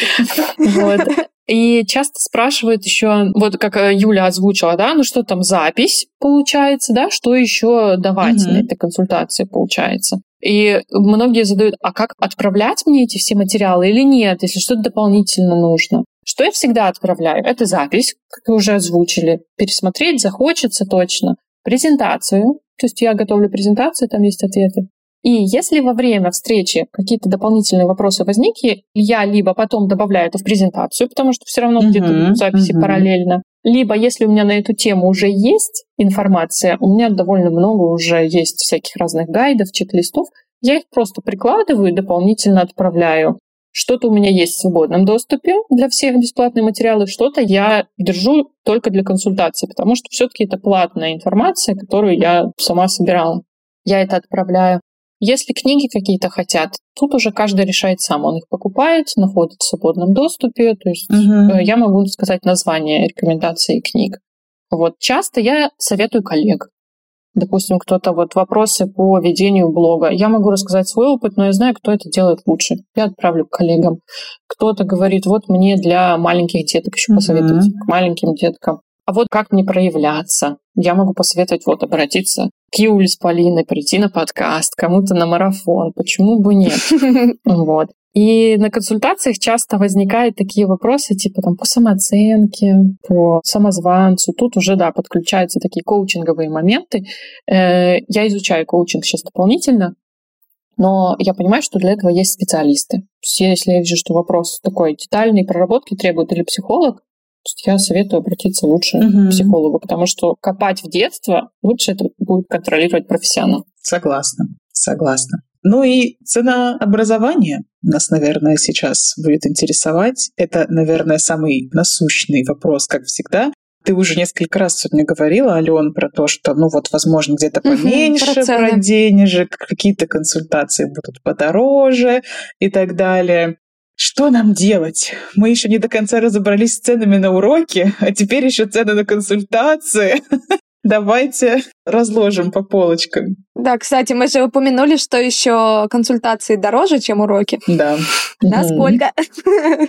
Вот. И часто спрашивают еще, вот как э, Юля озвучила, да, ну что там, запись получается, да, что еще давать mm-hmm. на этой консультации получается. И многие задают, а как отправлять мне эти все материалы или нет, если что-то дополнительно нужно. Что я всегда отправляю? Это запись, как вы уже озвучили. Пересмотреть захочется точно. Презентацию, то есть я готовлю презентацию, там есть ответы. И если во время встречи какие-то дополнительные вопросы возникли, я либо потом добавляю это в презентацию, потому что все равно uh-huh, где-то записи uh-huh. параллельно, либо если у меня на эту тему уже есть информация, у меня довольно много уже есть всяких разных гайдов, чек-листов, я их просто прикладываю и дополнительно отправляю. Что-то у меня есть в свободном доступе для всех бесплатные материалы, что-то я держу только для консультации, потому что все-таки это платная информация, которую я сама собирала. Я это отправляю. Если книги какие-то хотят, тут уже каждый решает сам. Он их покупает, находит в свободном доступе. То есть угу. я могу сказать название рекомендаций книг. Вот часто я советую коллег. Допустим, кто-то вот вопросы по ведению блога. Я могу рассказать свой опыт, но я знаю, кто это делает лучше. Я отправлю к коллегам. Кто-то говорит, вот мне для маленьких деток еще посоветуйте, mm-hmm. к маленьким деткам. А вот как мне проявляться? Я могу посоветовать вот обратиться к Юле с Полиной, прийти на подкаст, кому-то на марафон. Почему бы нет? Вот. И на консультациях часто возникают такие вопросы, типа там по самооценке, по самозванцу. Тут уже, да, подключаются такие коучинговые моменты. Э, я изучаю коучинг сейчас дополнительно, но я понимаю, что для этого есть специалисты. Если я вижу, что вопрос такой детальной проработки требует или психолог, я советую обратиться лучше угу. к психологу, потому что копать в детство лучше это будет контролировать профессионал. Согласна, согласна. Ну и цена образования нас, наверное, сейчас будет интересовать. Это, наверное, самый насущный вопрос, как всегда. Ты уже несколько раз сегодня говорила, Ален, про то, что, ну вот, возможно, где-то поменьше про, про денежек, какие-то консультации будут подороже и так далее. Что нам делать? Мы еще не до конца разобрались с ценами на уроки, а теперь еще цены на консультации. Давайте разложим по полочкам. Да, кстати, мы же упомянули, что еще консультации дороже, чем уроки. Да. Насколько?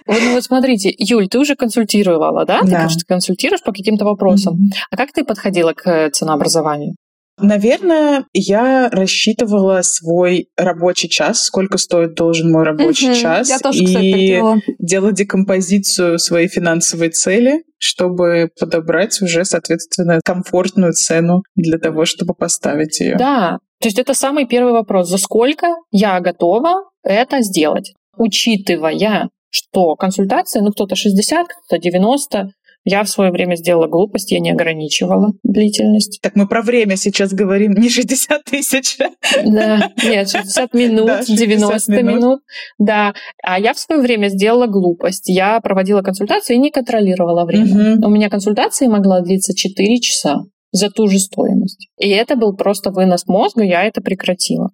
Вот, ну вот смотрите, Юль, ты уже консультировала, да? Ты, кажется, консультируешь по каким-то вопросам. А как ты подходила к ценообразованию? Наверное, я рассчитывала свой рабочий час, сколько стоит должен мой рабочий угу, час, я тоже, и делала декомпозицию своей финансовой цели, чтобы подобрать уже, соответственно, комфортную цену для того, чтобы поставить ее. Да, то есть это самый первый вопрос. За сколько я готова это сделать? Учитывая, что консультация, ну кто-то 60, кто-то 90, я в свое время сделала глупость, я не ограничивала длительность. Так мы про время сейчас говорим, не 60 тысяч. Да, нет, 60 минут, да, 60 90 минут. минут. Да, а я в свое время сделала глупость. Я проводила консультацию и не контролировала время. Угу. У меня консультация могла длиться 4 часа за ту же стоимость. И это был просто вынос мозга, я это прекратила.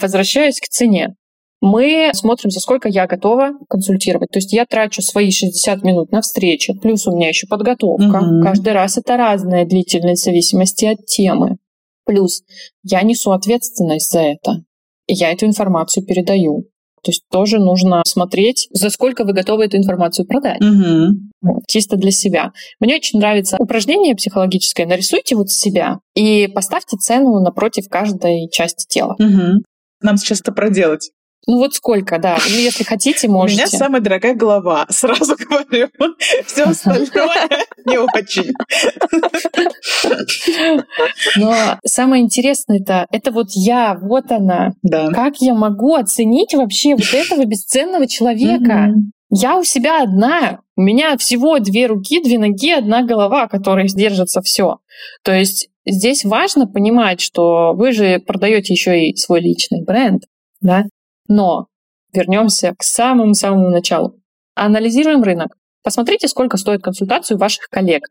Возвращаясь к цене мы смотрим, за сколько я готова консультировать. То есть я трачу свои 60 минут на встречу, плюс у меня еще подготовка. Угу. Каждый раз это разная длительность в зависимости от темы. Плюс я несу ответственность за это. И я эту информацию передаю. То есть тоже нужно смотреть, за сколько вы готовы эту информацию продать. Угу. Вот, чисто для себя. Мне очень нравится упражнение психологическое. Нарисуйте вот себя и поставьте цену напротив каждой части тела. Угу. Нам сейчас это проделать. Ну вот сколько, да. Или если хотите, можете. У меня самая дорогая голова, сразу говорю. Все остальное не очень. Но самое интересное это, это вот я, вот она. Да. Как я могу оценить вообще вот этого бесценного человека? Я у себя одна, у меня всего две руки, две ноги, одна голова, которая сдержится все. То есть здесь важно понимать, что вы же продаете еще и свой личный бренд, да, но вернемся к самому-самому началу. Анализируем рынок. Посмотрите, сколько стоит консультацию ваших коллег.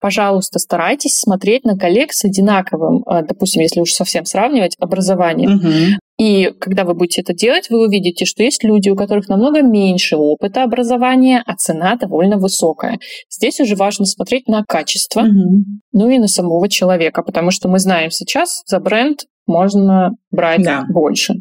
Пожалуйста, старайтесь смотреть на коллег с одинаковым, э, допустим, если уж совсем сравнивать, образованием. Угу. И когда вы будете это делать, вы увидите, что есть люди, у которых намного меньше опыта образования, а цена довольно высокая. Здесь уже важно смотреть на качество, угу. ну и на самого человека, потому что мы знаем сейчас, за бренд можно брать да. больше.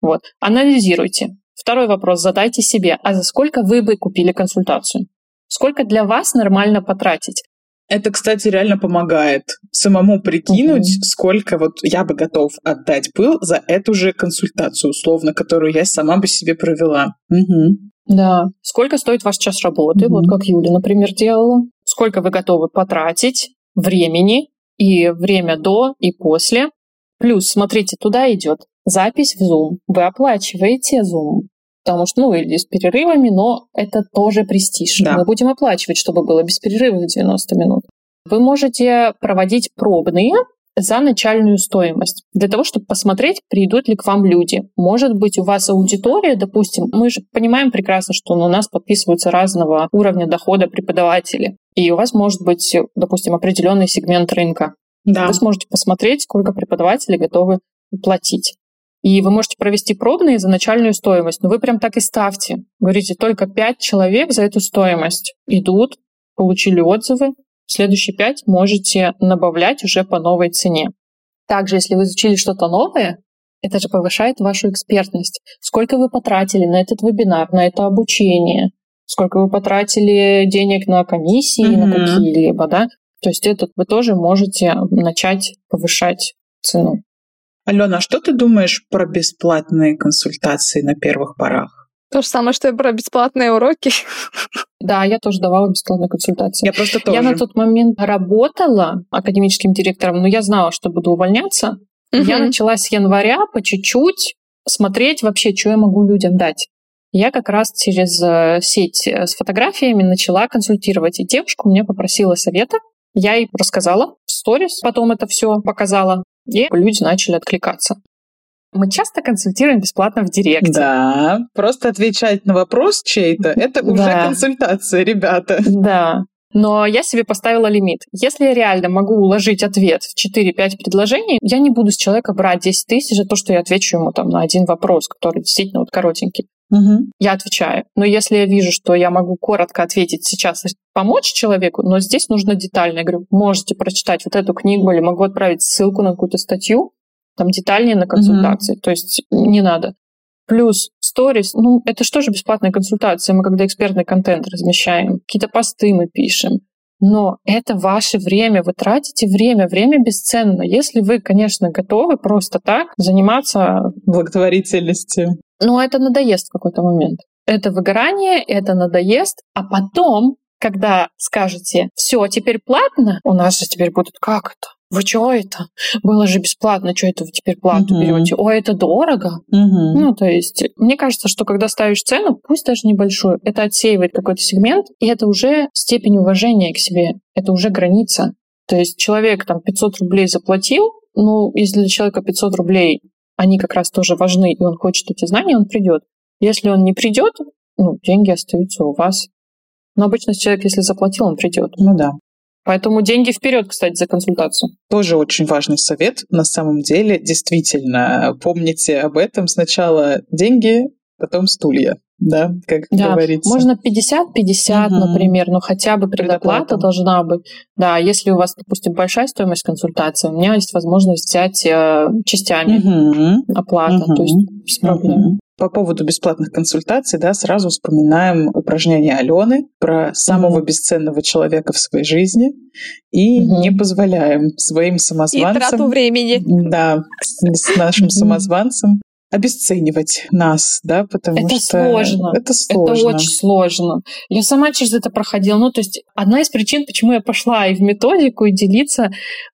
Вот. Анализируйте. Второй вопрос задайте себе, а за сколько вы бы купили консультацию? Сколько для вас нормально потратить? Это, кстати, реально помогает самому прикинуть, угу. сколько вот я бы готов отдать был за эту же консультацию, условно, которую я сама бы себе провела. Угу. Да. Сколько стоит ваш час работы, угу. вот как Юля, например, делала. Сколько вы готовы потратить времени и время до и после. Плюс, смотрите, туда идет запись в Zoom. Вы оплачиваете Zoom потому что, ну, или с перерывами, но это тоже престиж. Да. Мы будем оплачивать, чтобы было без перерывов 90 минут. Вы можете проводить пробные за начальную стоимость, для того, чтобы посмотреть, придут ли к вам люди. Может быть, у вас аудитория, допустим, мы же понимаем прекрасно, что на нас подписываются разного уровня дохода преподаватели, и у вас может быть, допустим, определенный сегмент рынка. Да. Вы сможете посмотреть, сколько преподаватели готовы платить. И вы можете провести пробные за начальную стоимость, но вы прям так и ставьте. Говорите, только 5 человек за эту стоимость идут, получили отзывы, следующие 5 можете набавлять уже по новой цене. Также, если вы изучили что-то новое, это же повышает вашу экспертность. Сколько вы потратили на этот вебинар, на это обучение, сколько вы потратили денег на комиссии, mm-hmm. на какие-либо, да? То есть это вы тоже можете начать повышать цену. Алена, а что ты думаешь про бесплатные консультации на первых порах? То же самое, что и про бесплатные уроки. Да, я тоже давала бесплатные консультации. Я просто тоже. Я на тот момент работала академическим директором, но я знала, что буду увольняться. Угу. Я начала с января по чуть-чуть смотреть вообще, что я могу людям дать. Я как раз через э, сеть э, с фотографиями начала консультировать. И девушка мне попросила совета. Я ей рассказала в сторис, потом это все показала. И люди начали откликаться. Мы часто консультируем бесплатно в директе. Да, просто отвечать на вопрос чей-то — это уже консультация, ребята. Да, но я себе поставила лимит. Если я реально могу уложить ответ в 4-5 предложений, я не буду с человека брать 10 тысяч за то, что я отвечу ему там на один вопрос, который действительно вот коротенький. Угу. Я отвечаю. Но если я вижу, что я могу коротко ответить сейчас, помочь человеку, но здесь нужно детально. Я говорю, можете прочитать вот эту книгу или могу отправить ссылку на какую-то статью, там детальнее на консультации. Угу. То есть не надо. Плюс сторис, ну, это что же бесплатная консультация? Мы когда экспертный контент размещаем, какие-то посты мы пишем. Но это ваше время, вы тратите время, время бесценно. Если вы, конечно, готовы просто так заниматься благотворительностью. Ну, это надоест в какой-то момент. Это выгорание, это надоест, а потом, когда скажете, все, теперь платно, у нас же теперь будут как это? Вы что это? Было же бесплатно, что это вы теперь плату uh-huh. берете? Ой, это дорого. Uh-huh. Ну, то есть, мне кажется, что когда ставишь цену, пусть даже небольшую, это отсеивает какой-то сегмент, и это уже степень уважения к себе, это уже граница. То есть человек там 500 рублей заплатил, ну, если для человека 500 рублей они как раз тоже важны, и он хочет эти знания, он придет. Если он не придет, ну, деньги остаются у вас. Но обычно человек, если заплатил, он придет. Ну да. Поэтому деньги вперед, кстати, за консультацию. Тоже очень важный совет. На самом деле, действительно, помните об этом. Сначала деньги, потом стулья да, как да. говорится. Можно 50-50, угу. например, но хотя бы предоплата должна быть. Да, если у вас, допустим, большая стоимость консультации, у меня есть возможность взять э, частями угу. оплата, угу. то есть без проблем. Угу. По поводу бесплатных консультаций, да, сразу вспоминаем упражнение Алены про самого угу. бесценного человека в своей жизни и угу. не позволяем своим самозванцам... И трату времени. Да, с нашим самозванцем обесценивать нас, да, потому это что сложно. это сложно. Это очень сложно. Я сама через это проходила. Ну, то есть одна из причин, почему я пошла и в методику, и делиться,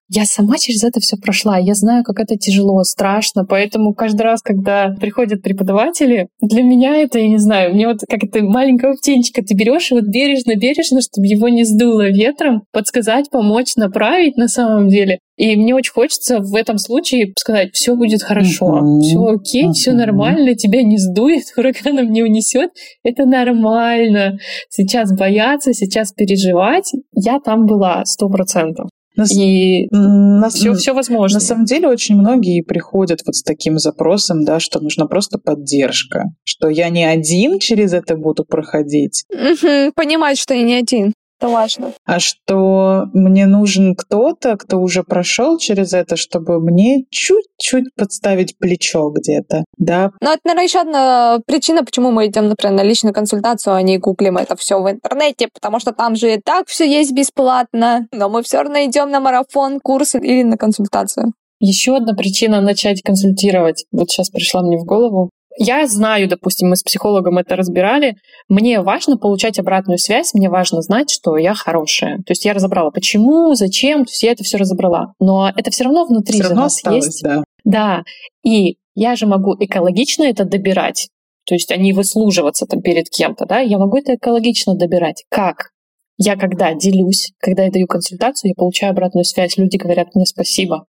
я сама через это все прошла. Я знаю, как это тяжело, страшно. Поэтому каждый раз, когда приходят преподаватели, для меня это, я не знаю, мне вот как это маленького птенчика ты берешь и вот бережно-бережно, чтобы его не сдуло ветром, подсказать, помочь, направить на самом деле. И мне очень хочется в этом случае сказать, все будет хорошо, все окей, все нормально, тебя не сдует, ураганом не унесет, это нормально. Сейчас бояться, сейчас переживать. Я там была сто процентов. На, и на, все, все возможно. На самом деле очень многие приходят вот с таким запросом, да, что нужна просто поддержка, что я не один через это буду проходить. Угу, понимать, что я не один. Это важно. А что мне нужен кто-то, кто уже прошел через это, чтобы мне чуть-чуть подставить плечо где-то, да. Ну, это, наверное, еще одна причина, почему мы идем, например, на личную консультацию, а не гуглим это все в интернете, потому что там же и так все есть бесплатно, но мы все равно идем на марафон, курс или на консультацию. Еще одна причина начать консультировать, вот сейчас пришла мне в голову, я знаю, допустим, мы с психологом это разбирали, мне важно получать обратную связь, мне важно знать, что я хорошая. То есть я разобрала, почему, зачем, то есть я это все разобрала. Но это все равно внутри все равно нас осталось, есть. Да. да. И я же могу экологично это добирать. То есть, а не выслуживаться там перед кем-то, да, я могу это экологично добирать. Как? Я когда делюсь, когда я даю консультацию, я получаю обратную связь, люди говорят мне спасибо.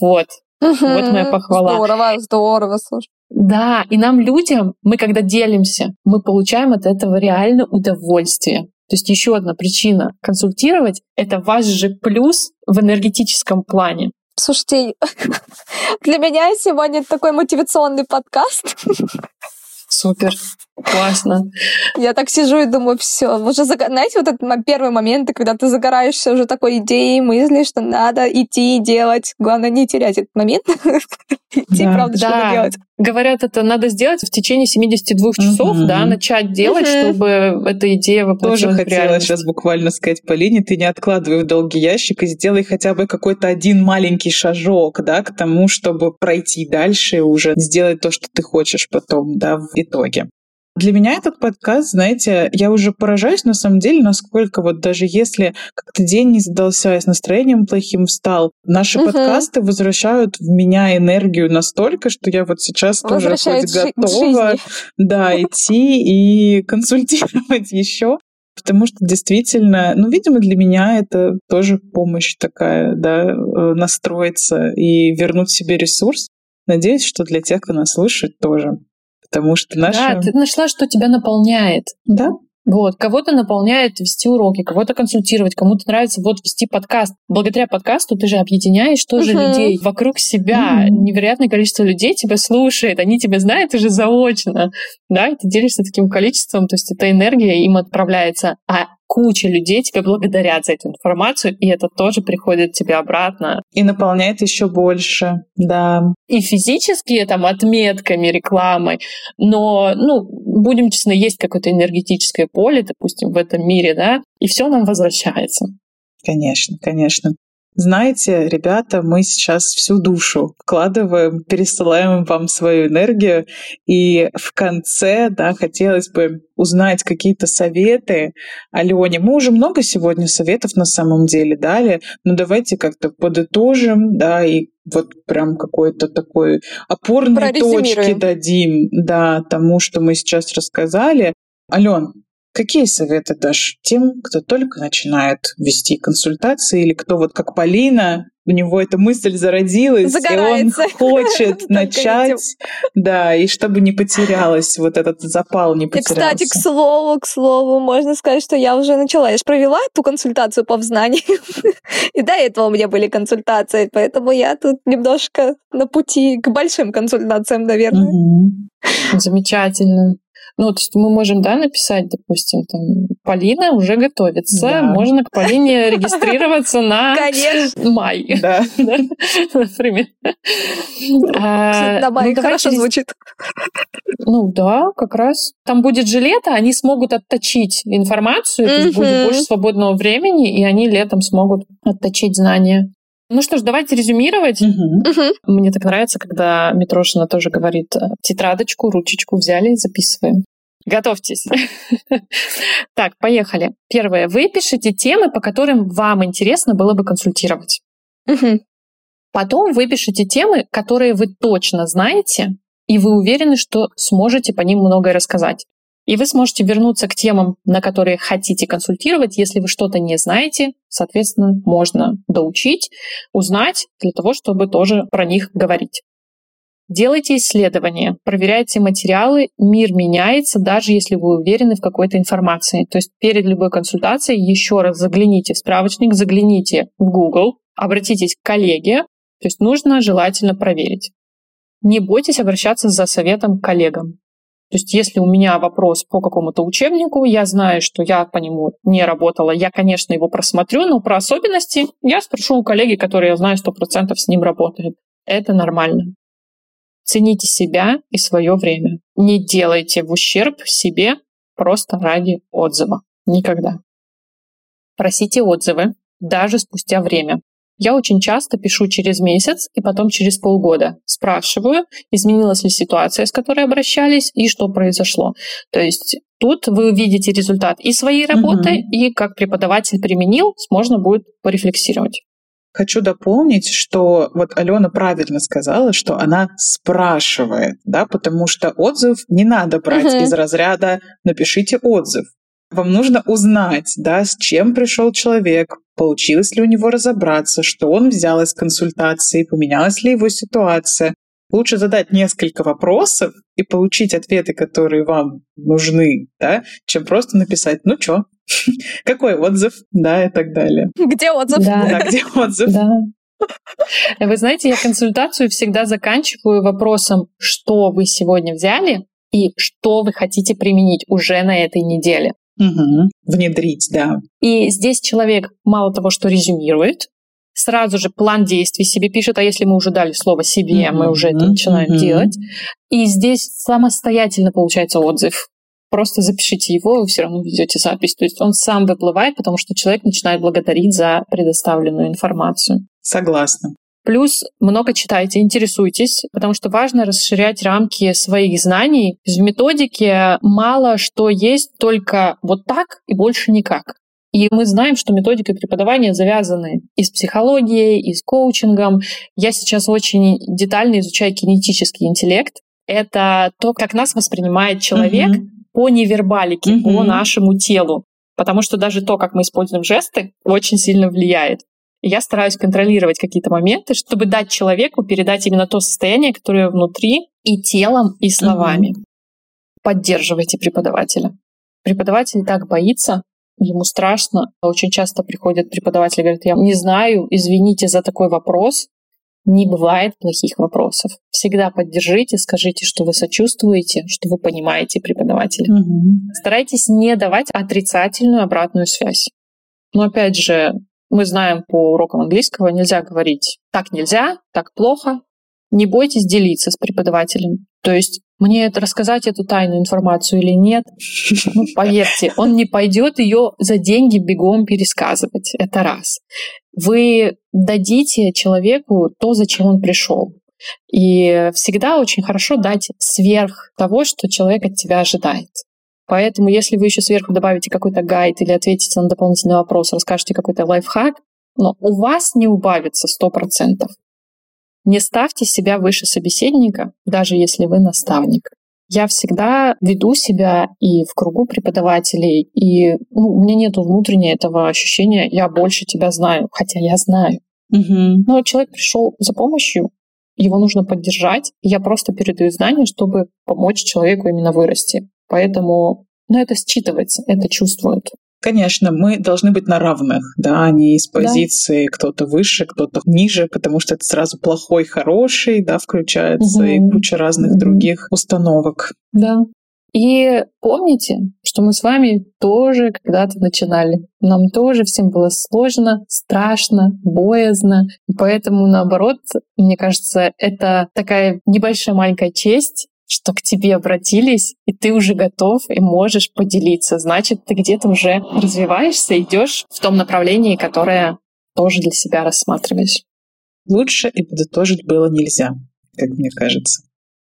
Вот, Угу, вот моя похвала. Здорово, здорово, слушай. Да, и нам, людям, мы когда делимся, мы получаем от этого реально удовольствие. То есть еще одна причина консультировать — это ваш же плюс в энергетическом плане. Слушайте, для меня сегодня такой мотивационный подкаст. Супер. Классно. Я так сижу и думаю, все, уже, знаете, вот этот первый момент, когда ты загораешься уже такой идеей, мысли, что надо идти и делать. Главное, не терять этот момент. Идти, правда, что-то делать. Говорят, это надо сделать в течение 72 часов, да, начать делать, чтобы эта идея воплотилась Тоже хотела сейчас буквально сказать Полине, ты не откладывай в долгий ящик и сделай хотя бы какой-то один маленький шажок, да, к тому, чтобы пройти дальше и уже сделать то, что ты хочешь потом, да, в итоге. Для меня этот подкаст, знаете, я уже поражаюсь на самом деле, насколько вот даже если как-то день не задался, и с настроением плохим встал, наши угу. подкасты возвращают в меня энергию настолько, что я вот сейчас тоже хоть готова да, идти и консультировать еще. Потому что действительно, ну, видимо, для меня это тоже помощь такая, да, э, настроиться и вернуть себе ресурс. Надеюсь, что для тех, кто нас слушает, тоже. Потому что наша... Да, ты нашла, что тебя наполняет. Да, вот, кого-то наполняет вести уроки, кого-то консультировать, кому-то нравится вот вести подкаст. Благодаря подкасту ты же объединяешь тоже uh-huh. людей вокруг себя. Uh-huh. Невероятное количество людей тебя слушает, они тебя знают уже заочно, да, и ты делишься таким количеством, то есть эта энергия им отправляется. А куча людей тебе благодарят за эту информацию, и это тоже приходит тебе обратно. И наполняет еще больше, да. И физически, там, отметками, рекламой, но, ну, будем честны, есть какое-то энергетическое поле, допустим, в этом мире, да, и все нам возвращается. Конечно, конечно. Знаете, ребята, мы сейчас всю душу вкладываем, пересылаем вам свою энергию, и в конце, да, хотелось бы узнать какие-то советы Алене. Мы уже много сегодня советов на самом деле дали, но давайте как-то подытожим, да, и вот прям какой-то такой опорной точки дадим, да, тому, что мы сейчас рассказали. Ален, Какие советы дашь тем, кто только начинает вести консультации или кто вот как Полина, у него эта мысль зародилась, Загорается. и он хочет начать, да, и чтобы не потерялась вот этот запал, не потерялся. И, кстати, к слову, к слову, можно сказать, что я уже начала. Я же провела эту консультацию по взнанию, и до этого у меня были консультации, поэтому я тут немножко на пути к большим консультациям, наверное. Замечательно. Ну, то есть мы можем, да, написать, допустим, там, Полина уже готовится, да. можно к Полине регистрироваться на май. Да. Например. А, на май ну, хорошо звучит. Ну да, как раз. Там будет же лето, они смогут отточить информацию, то есть будет больше свободного времени, и они летом смогут отточить знания. Ну что ж, давайте резюмировать. Угу. Мне так нравится, когда Митрошина тоже говорит, э, тетрадочку, ручечку взяли, записываем. Готовьтесь. Так, поехали. Первое. Вы пишите темы, по которым вам интересно было бы консультировать. Потом вы пишите темы, которые вы точно знаете, и вы уверены, что сможете по ним многое рассказать. И вы сможете вернуться к темам, на которые хотите консультировать, если вы что-то не знаете. Соответственно, можно доучить, узнать для того, чтобы тоже про них говорить. Делайте исследования, проверяйте материалы, мир меняется, даже если вы уверены в какой-то информации. То есть перед любой консультацией еще раз загляните в справочник, загляните в Google, обратитесь к коллеге, то есть нужно желательно проверить. Не бойтесь обращаться за советом к коллегам. То есть если у меня вопрос по какому-то учебнику, я знаю, что я по нему не работала, я, конечно, его просмотрю, но про особенности я спрошу у коллеги, который я знаю 100% с ним работает. Это нормально. Цените себя и свое время. Не делайте в ущерб себе просто ради отзыва. Никогда. Просите отзывы, даже спустя время. Я очень часто пишу через месяц и потом через полгода. Спрашиваю, изменилась ли ситуация, с которой обращались, и что произошло. То есть тут вы увидите результат и своей работы, угу. и как преподаватель применил, можно будет порефлексировать. Хочу дополнить, что вот Алена правильно сказала, что она спрашивает, да, потому что отзыв не надо брать uh-huh. из разряда «напишите отзыв». Вам нужно узнать, да, с чем пришел человек, получилось ли у него разобраться, что он взял из консультации, поменялась ли его ситуация. Лучше задать несколько вопросов и получить ответы, которые вам нужны, да, чем просто написать «ну чё, Какой отзыв, да, и так далее. Где отзыв? Да, да где отзыв? Да. Вы знаете, я консультацию всегда заканчиваю вопросом, что вы сегодня взяли и что вы хотите применить уже на этой неделе. Угу. Внедрить, да. И здесь человек мало того, что резюмирует, сразу же план действий себе пишет, а если мы уже дали слово себе, mm мы уже это начинаем mm делать. И здесь самостоятельно получается отзыв просто запишите его, вы все равно ведете запись. То есть он сам выплывает, потому что человек начинает благодарить за предоставленную информацию. Согласна. Плюс много читайте, интересуйтесь, потому что важно расширять рамки своих знаний. В методике мало что есть только вот так и больше никак. И мы знаем, что методика преподавания завязаны и с психологией, и с коучингом. Я сейчас очень детально изучаю кинетический интеллект. Это то, как нас воспринимает человек, mm-hmm по невербалике, mm-hmm. по нашему телу. Потому что даже то, как мы используем жесты, очень сильно влияет. И я стараюсь контролировать какие-то моменты, чтобы дать человеку передать именно то состояние, которое внутри и телом, и словами. Mm-hmm. Поддерживайте преподавателя. Преподаватель так боится, ему страшно. Очень часто приходят преподаватели и говорят, я не знаю, извините за такой вопрос, не бывает плохих вопросов. Всегда поддержите, скажите, что вы сочувствуете, что вы понимаете преподавателя. Угу. Старайтесь не давать отрицательную обратную связь. Но опять же, мы знаем по урокам английского, нельзя говорить «так нельзя», «так плохо». Не бойтесь делиться с преподавателем. То есть мне это рассказать эту тайную информацию или нет, ну, поверьте, он не пойдет ее за деньги бегом пересказывать. Это раз вы дадите человеку то, зачем он пришел. И всегда очень хорошо дать сверх того, что человек от тебя ожидает. Поэтому, если вы еще сверху добавите какой-то гайд или ответите на дополнительный вопрос, расскажете какой-то лайфхак, но у вас не убавится 100%. Не ставьте себя выше собеседника, даже если вы наставник я всегда веду себя и в кругу преподавателей, и ну, у меня нет внутреннего этого ощущения, я больше тебя знаю, хотя я знаю. Угу. Но человек пришел за помощью, его нужно поддержать, и я просто передаю знания, чтобы помочь человеку именно вырасти. Поэтому ну, это считывается, это чувствуют. Конечно, мы должны быть на равных, да, а не из позиции да. кто-то выше, кто-то ниже, потому что это сразу плохой, хороший, да, включается угу. и куча разных угу. других установок. Да. И помните, что мы с вами тоже когда-то начинали. Нам тоже всем было сложно, страшно, боязно. И поэтому, наоборот, мне кажется, это такая небольшая маленькая честь что к тебе обратились, и ты уже готов и можешь поделиться. Значит, ты где-то уже развиваешься, идешь в том направлении, которое тоже для себя рассматриваешь. Лучше и подытожить было нельзя, как мне кажется.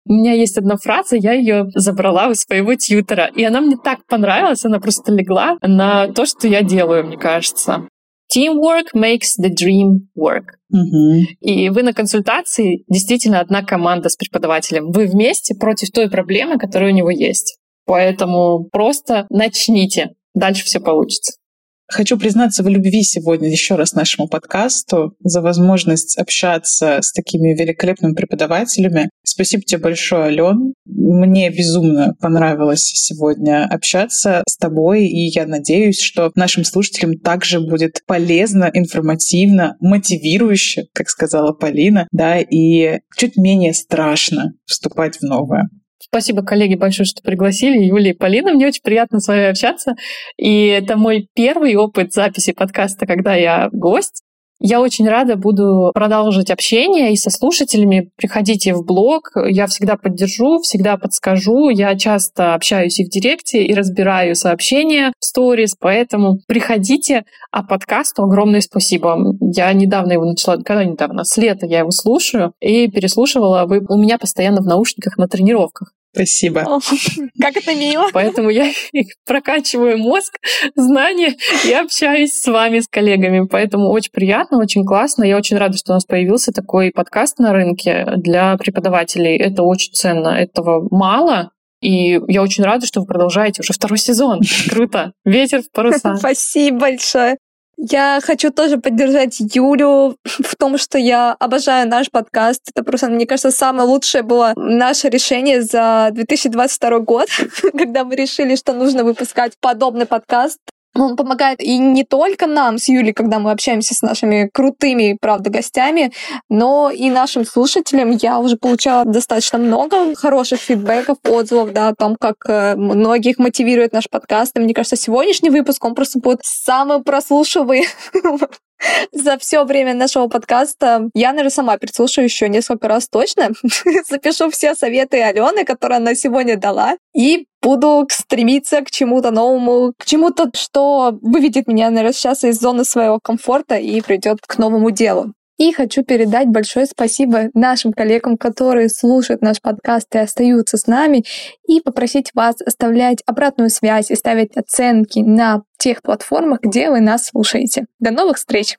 У меня есть одна фраза, я ее забрала у своего тьютера, и она мне так понравилась, она просто легла на то, что я делаю, мне кажется. Teamwork makes the dream work. Угу. И вы на консультации действительно одна команда с преподавателем. Вы вместе против той проблемы, которая у него есть. Поэтому просто начните. Дальше все получится. Хочу признаться в любви сегодня еще раз нашему подкасту за возможность общаться с такими великолепными преподавателями. Спасибо тебе большое, Ален. Мне безумно понравилось сегодня общаться с тобой, и я надеюсь, что нашим слушателям также будет полезно, информативно, мотивирующе, как сказала Полина, да, и чуть менее страшно вступать в новое. Спасибо, коллеги, большое, что пригласили. Юлия и Полина, мне очень приятно с вами общаться. И это мой первый опыт записи подкаста, когда я гость. Я очень рада буду продолжить общение и со слушателями. Приходите в блог, я всегда поддержу, всегда подскажу. Я часто общаюсь и в директе, и разбираю сообщения в сторис, поэтому приходите. А подкасту огромное спасибо. Я недавно его начала, когда недавно, с лета я его слушаю и переслушивала. Вы у меня постоянно в наушниках на тренировках. Спасибо. О, как это мило. Поэтому я прокачиваю мозг, знания и общаюсь с вами, с коллегами. Поэтому очень приятно, очень классно. Я очень рада, что у нас появился такой подкаст на рынке для преподавателей. Это очень ценно. Этого мало, и я очень рада, что вы продолжаете уже второй сезон. Круто. Ветер в паруса. Спасибо большое. Я хочу тоже поддержать Юлю в том, что я обожаю наш подкаст. Это просто, мне кажется, самое лучшее было наше решение за 2022 год, когда мы решили, что нужно выпускать подобный подкаст. Он помогает и не только нам с Юлей, когда мы общаемся с нашими крутыми, правда, гостями, но и нашим слушателям. Я уже получала достаточно много хороших фидбэков, отзывов, да, о том, как э, многих мотивирует наш подкаст. И мне кажется, сегодняшний выпуск, он просто будет самый прослушиваемый за все время нашего подкаста. Я, наверное, сама переслушаю еще несколько раз точно. Запишу все советы Алены, которые она сегодня дала, и буду стремиться к чему-то новому, к чему-то, что выведет меня, наверное, сейчас из зоны своего комфорта и придет к новому делу. И хочу передать большое спасибо нашим коллегам, которые слушают наш подкаст и остаются с нами, и попросить вас оставлять обратную связь и ставить оценки на тех платформах, где вы нас слушаете. До новых встреч!